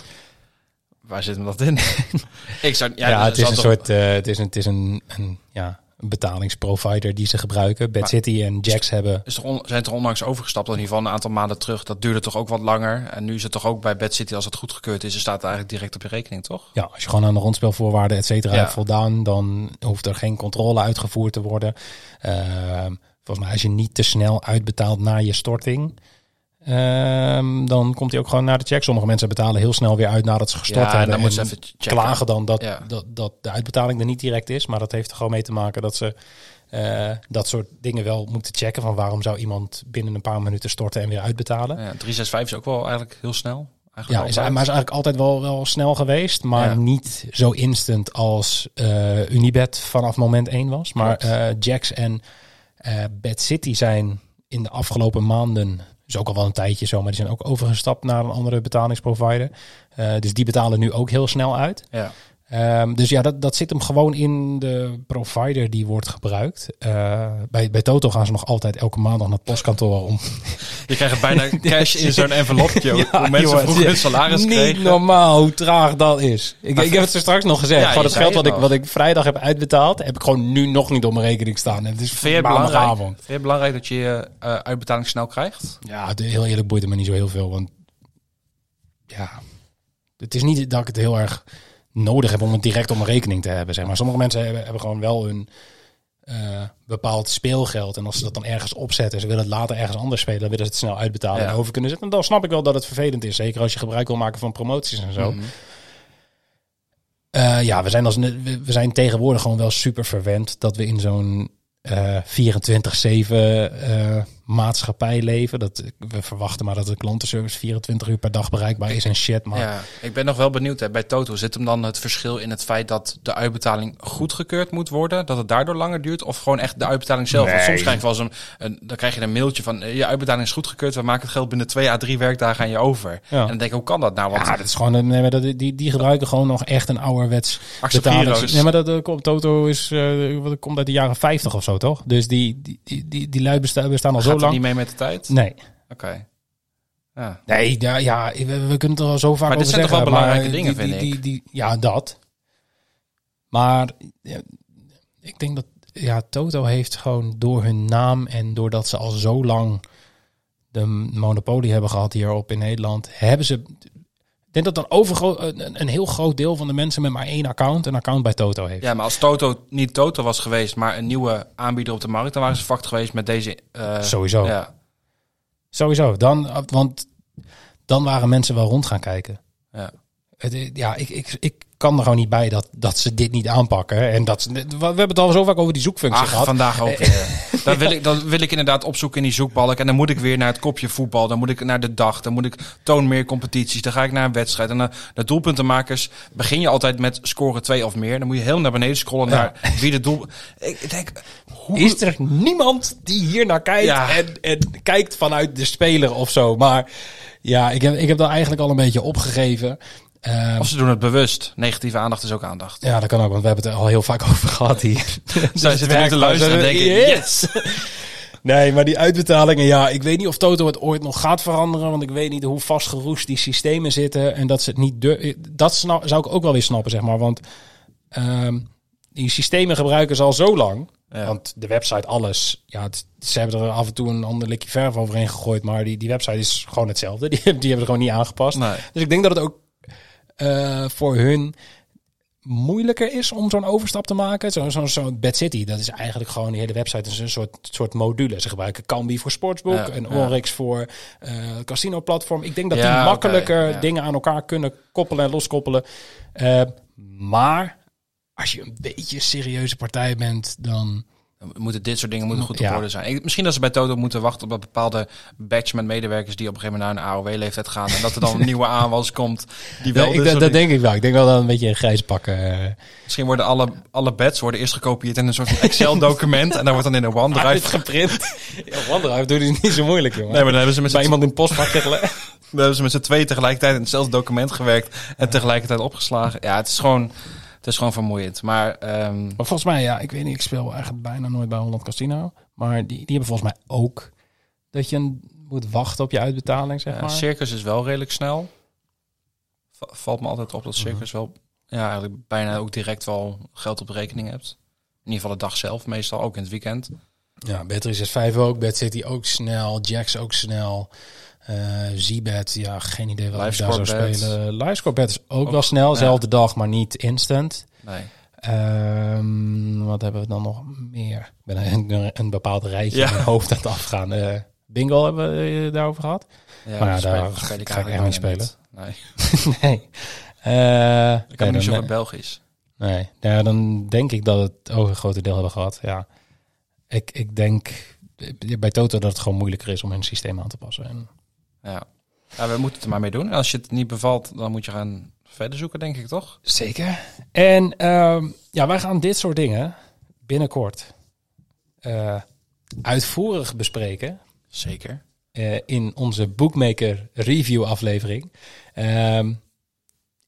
waar zit hem dat in? [laughs] ik zou, ja, Ja, dus het is een soort, eh, het is een, het is een, een, ja, een betalingsprovider die ze gebruiken. Bad Maar- City en Jax hebben. Is on- zijn er onlangs overgestapt, in ieder geval een aantal maanden terug. Dat duurde toch ook wat langer. En nu is het toch ook bij Bad City, als het goedgekeurd is, dan staat het eigenlijk direct op je rekening, toch? Ja, als je gewoon aan de rondspelvoorwaarden et cetera Ja. hebt voldaan, dan hoeft er geen controle uitgevoerd te worden. Ehm, volgens mij, als je niet te snel uitbetaalt na je storting, ehm, dan komt hij ook gewoon naar de check. Sommige mensen betalen heel snel weer uit nadat ze gestort Ja, en hebben. dan moeten ze en even checken. klagen dan dat, Ja. dat, dat de uitbetaling er niet direct is. Maar dat heeft er gewoon mee te maken dat ze eh, dat soort dingen wel moeten checken. Van waarom zou iemand binnen een paar minuten storten en weer uitbetalen? Ja, 365 is ook wel eigenlijk heel snel. Eigenlijk Ja, is, maar is eigenlijk altijd wel, wel snel geweest. Maar Ja. niet zo instant als eh, Unibet vanaf moment 1 was. Maar eh Jax en Bad City zijn in de afgelopen maanden... Dus ook al wel een tijdje zo, maar die zijn ook overgestapt naar een andere betalingsprovider. Eh, dus die betalen nu ook heel snel uit. Ja. Ehm, dus ja, dat, dat zit hem gewoon in de provider die wordt gebruikt. Eh, bij, bij Toto gaan ze nog altijd elke maandag naar het postkantoor om [laughs] Je krijgt bijna [laughs] cash in zo'n envelopje. hoe mensen vroeger hun salaris Niet kregen. normaal hoe traag dat is. Ik, ik heb het er straks nog gezegd. Ja, Van het geld wat ik, wat ik vrijdag heb uitbetaald, heb ik gewoon nu nog niet op mijn rekening staan. En het is Vind je, het belangrijk, maandagavond. vind je belangrijk dat je je eh, uitbetaling snel krijgt? Ja, heel eerlijk boeit het me niet zo heel veel. Want ja, het is niet dat ik het heel erg nodig heb om het direct op mijn rekening te hebben. Zeg maar. Sommige mensen hebben, hebben gewoon wel hun eh, bepaald speelgeld. En als ze dat dan ergens opzetten, ze willen het later ergens anders spelen, dan willen ze het snel uitbetalen Ja. en over kunnen zetten. En dan snap ik wel dat het vervelend is. Zeker als je gebruik wil maken van promoties en zo. Mhm. Eh, ja, we zijn, als, we we zijn tegenwoordig gewoon wel super verwend dat we in zo'n eh 24-7 eh, maatschappij leven. Dat, we verwachten maar dat de klantenservice 24 uur per dag bereikbaar is en shit. Maar Ja, ik ben nog wel benieuwd. Hè. Bij Toto zit hem dan het verschil in het feit dat de uitbetaling goedgekeurd moet worden? Dat het daardoor langer duurt? Of gewoon echt de uitbetaling zelf? Want soms krijg je wel eens een, een, dan krijg je een mailtje van eh, je uitbetaling is goedgekeurd. We maken het geld binnen twee à drie werkwerkdagen aan je over. Ja. En dan denk ik, hoe kan dat nou? Want ja, dat is gewoon een, nee, maar dat, die, die gebruiken gewoon nog echt een ouderwets. Acceptero's. Nee, maar dat, komt Toto is eh, wat komt uit de jaren 50 of zo, toch? Dus die die die, die, die lui bestaan, al zo het lang. niet mee met de tijd? Nee. Oké. Ja. Nee, ja, ja we, we kunnen het er al zo vaak Maar dit over zijn toch zeggen. wel belangrijke maar dingen, die, vind die, ik. Die, die, ja, dat. Maar ja, ik denk dat ja, Toto heeft gewoon door hun naam en doordat ze al zo lang de monopolie hebben gehad hierop in Nederland, hebben ze. Denk dat een, overgro- een, een heel groot deel van de mensen met maar één account een account bij Toto heeft. Ja, maar als Toto niet Toto was geweest, maar een nieuwe aanbieder op de markt, dan waren ze fucked geweest met deze. eh, Sowieso. Ja, Sowieso. Dan, want dan waren mensen wel rond gaan kijken. ja. Het, ja, ik, ik, ik kan er gewoon niet bij dat, dat ze dit niet aanpakken. En dat ze, we hebben het al zo vaak over die zoekfunctie Ach, gehad. vandaag ook weer. [laughs] Dan wil, ik, dan wil ik inderdaad opzoeken in die zoekbalk. En dan moet ik weer naar het kopje voetbal. Dan moet ik naar de dag. Dan moet ik toon meer competities. Dan ga ik naar een wedstrijd. En dan de doelpuntenmakers begin je altijd met scoren twee of meer. Dan moet je heel naar beneden scrollen Ja. naar wie de doel... Ik denk, hoe... Is er niemand die hier naar kijkt Ja. en, en kijkt vanuit de speler of zo? Maar ja, ik heb, ik heb dat eigenlijk al een beetje opgegeven. Ehm, Of ze doen het bewust. Negatieve aandacht is ook aandacht. ja, dat kan ook, want we hebben het er al heel vaak over gehad hier. Zij zitten nu te luisteren en denken, yes! [laughs] Nee, maar die uitbetalingen, ja, ik weet niet of Toto het ooit nog gaat veranderen, want ik weet niet hoe vastgeroest die systemen zitten en dat ze het niet Dat zou ik ook wel weer snappen, zeg maar, want ehm, die systemen gebruiken ze al zo lang. Ja. Want de website, alles, ja, het- ze hebben er af en toe een ander likje verf overheen gegooid, maar die, die website is gewoon hetzelfde. [laughs] Die, die hebben ze gewoon niet aangepast. Nee. Dus ik denk dat het ook eh, voor hun moeilijker is om zo'n overstap te maken. Zo'n zo, zo Bad City, dat is eigenlijk gewoon die hele website is een soort, soort module. Ze gebruiken Kambi voor Sportsbook Ja, en ja. Onrix voor eh casino platform. Ik denk dat Ja, die makkelijker dingen aan elkaar kunnen koppelen en loskoppelen. Eh, maar als je een beetje een serieuze partij bent, dan... Moeten dit soort dingen moeten goed op Ja. orde zijn. Ik- misschien dat ze bij Toto moeten wachten op bepaalde batch met medewerkers die op een gegeven moment naar een AOW-leeftijd gaan. En dat er dan een [laughs] nieuwe aanwas komt. Die wel Ja, ik, dat, dat denk ik wel. Ik denk wel dat een beetje een grijs pakken. eh Misschien worden alle, alle beds worden eerst gekopieerd in een soort van Excel-document. en daar wordt dan in een OneDrive. uitgeprint. ja, OneDrive doet het niet zo moeilijk, jongen. Nee, maar dan hebben ze met bij iemand in het postbak gelegd. [laughs] dan hebben ze met z'n tweeën tegelijkertijd in hetzelfde document gewerkt. En tegelijkertijd opgeslagen. Ja, het is gewoon, het is gewoon vermoeiend. Maar ehm, Maar volgens mij, ja, ik weet niet, ik speel eigenlijk bijna nooit bij Holland Casino. Maar die, die hebben volgens mij ook dat je een- moet wachten op je uitbetaling, zeg ja, maar. Circus is wel redelijk snel. Va- Valt me altijd op dat Circus wel ja, eigenlijk bijna ook direct wel geld op de rekening hebt. In ieder geval de dag zelf, meestal ook in het weekend. Ja, Bet365 ook, Bad City ook snel, Jacks ook snel. Eh Zbet, ja, geen idee wat ik daar zou spelen. Livescorebet is ook, Ook, wel snel, ja. zelfde dag, maar niet instant. Nee. Ehm, wat hebben we dan nog meer? Ik ben een, een bepaald rijtje Ja. in mijn hoofd aan het afgaan. Eh, bingo hebben we het daarover gehad. Ja, Maar ja, daar speel ik ga ik echt niet Nee. [laughs] nee. Eh, Ik kan nee, niet zo goed Belgisch. Nee, ja, dan denk ik dat het ook een grote deel hebben gehad. Ja, ik, ik denk bij Toto dat het gewoon moeilijker is om hun systeem aan te passen. En Ja. ja, we moeten het er maar mee doen. En als je het niet bevalt, dan moet je gaan verder zoeken, denk ik, toch? Zeker. En ehm, ja, wij gaan dit soort dingen binnenkort eh, uitvoerig bespreken Zeker. eh, in onze Bookmaker review aflevering. Ehm,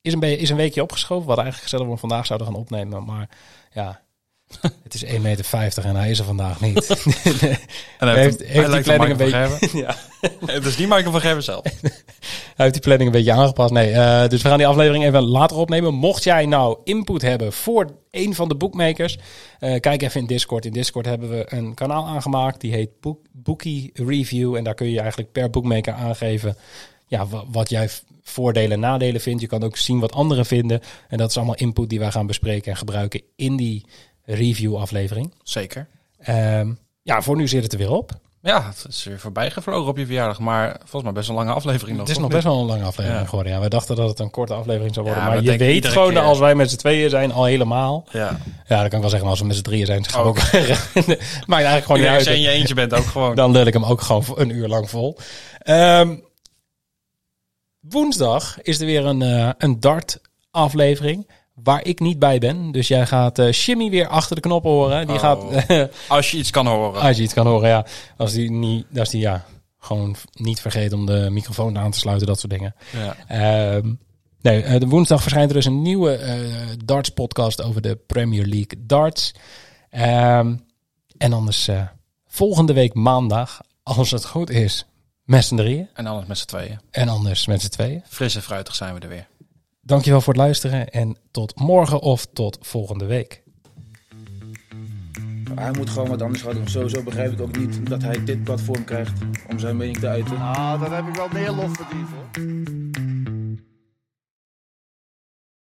is, een is een weekje opgeschoven. We hadden eigenlijk dat we vandaag zouden gaan opnemen. Maar ja, [laughs] het is 1,50 meter en hij is er vandaag niet. [laughs] En Hij heeft- heeft die planning een beetje- [laughs] ja. Het is niet Michael van Gerwen zelf. Hij heeft die planning een beetje aangepast. Nee, eh, dus we gaan die aflevering even later opnemen. Mocht jij nou input hebben voor een van de bookmakers, eh, kijk even in Discord. In Discord hebben we een kanaal aangemaakt. Die heet Book, Bookie Review. En daar kun je eigenlijk per bookmaker aangeven ja, wa- wat jij voordelen en nadelen vindt. Je kan ook zien wat anderen vinden. En dat is allemaal input die wij gaan bespreken en gebruiken in die review aflevering. Zeker. Ehm, ja, voor nu zit het er weer op. Ja, het is weer voorbij gevlogen op je verjaardag. Maar volgens mij best een lange aflevering nog. Het is nog best wel een lange aflevering Ja. geworden. Ja, wij dachten dat het een korte aflevering zou worden. Ja, maar je weet gewoon keer. als wij met z'n tweeën zijn al helemaal. Ja. Ja, dat kan ik wel zeggen. Als we met z'n drieën zijn, we Ook. [laughs] Maakt eigenlijk gewoon niet Ja, als je uit. eentje bent ook gewoon. Dan lul ik hem ook gewoon een uur lang vol. Ehm, woensdag is er weer een, eh, een dart aflevering. Waar ik niet bij ben. Dus jij gaat eh Shimmy weer achter de knoppen horen. Die Oh. gaat, [laughs] Als je iets kan horen. als je iets kan horen, ja. Als die niet, als die ja, gewoon niet vergeet om de microfoon aan te sluiten, dat soort dingen. Ja. Ehm, nee, eh, de woensdag verschijnt er dus een nieuwe eh, darts podcast over de Premier League darts. Ehm, en anders volgende week maandag, als het goed is, met z'n drieën. En anders met z'n tweeën. En anders met z'n tweeën. Fris en fruitig zijn we er weer. Dankjewel voor het luisteren en tot morgen of tot volgende week. Hij moet gewoon wat anders gaan doen. Sowieso begrijp ik ook niet dat hij dit platform krijgt om zijn mening te uiten. Ah, daar heb ik wel meer lof verdiend hoor.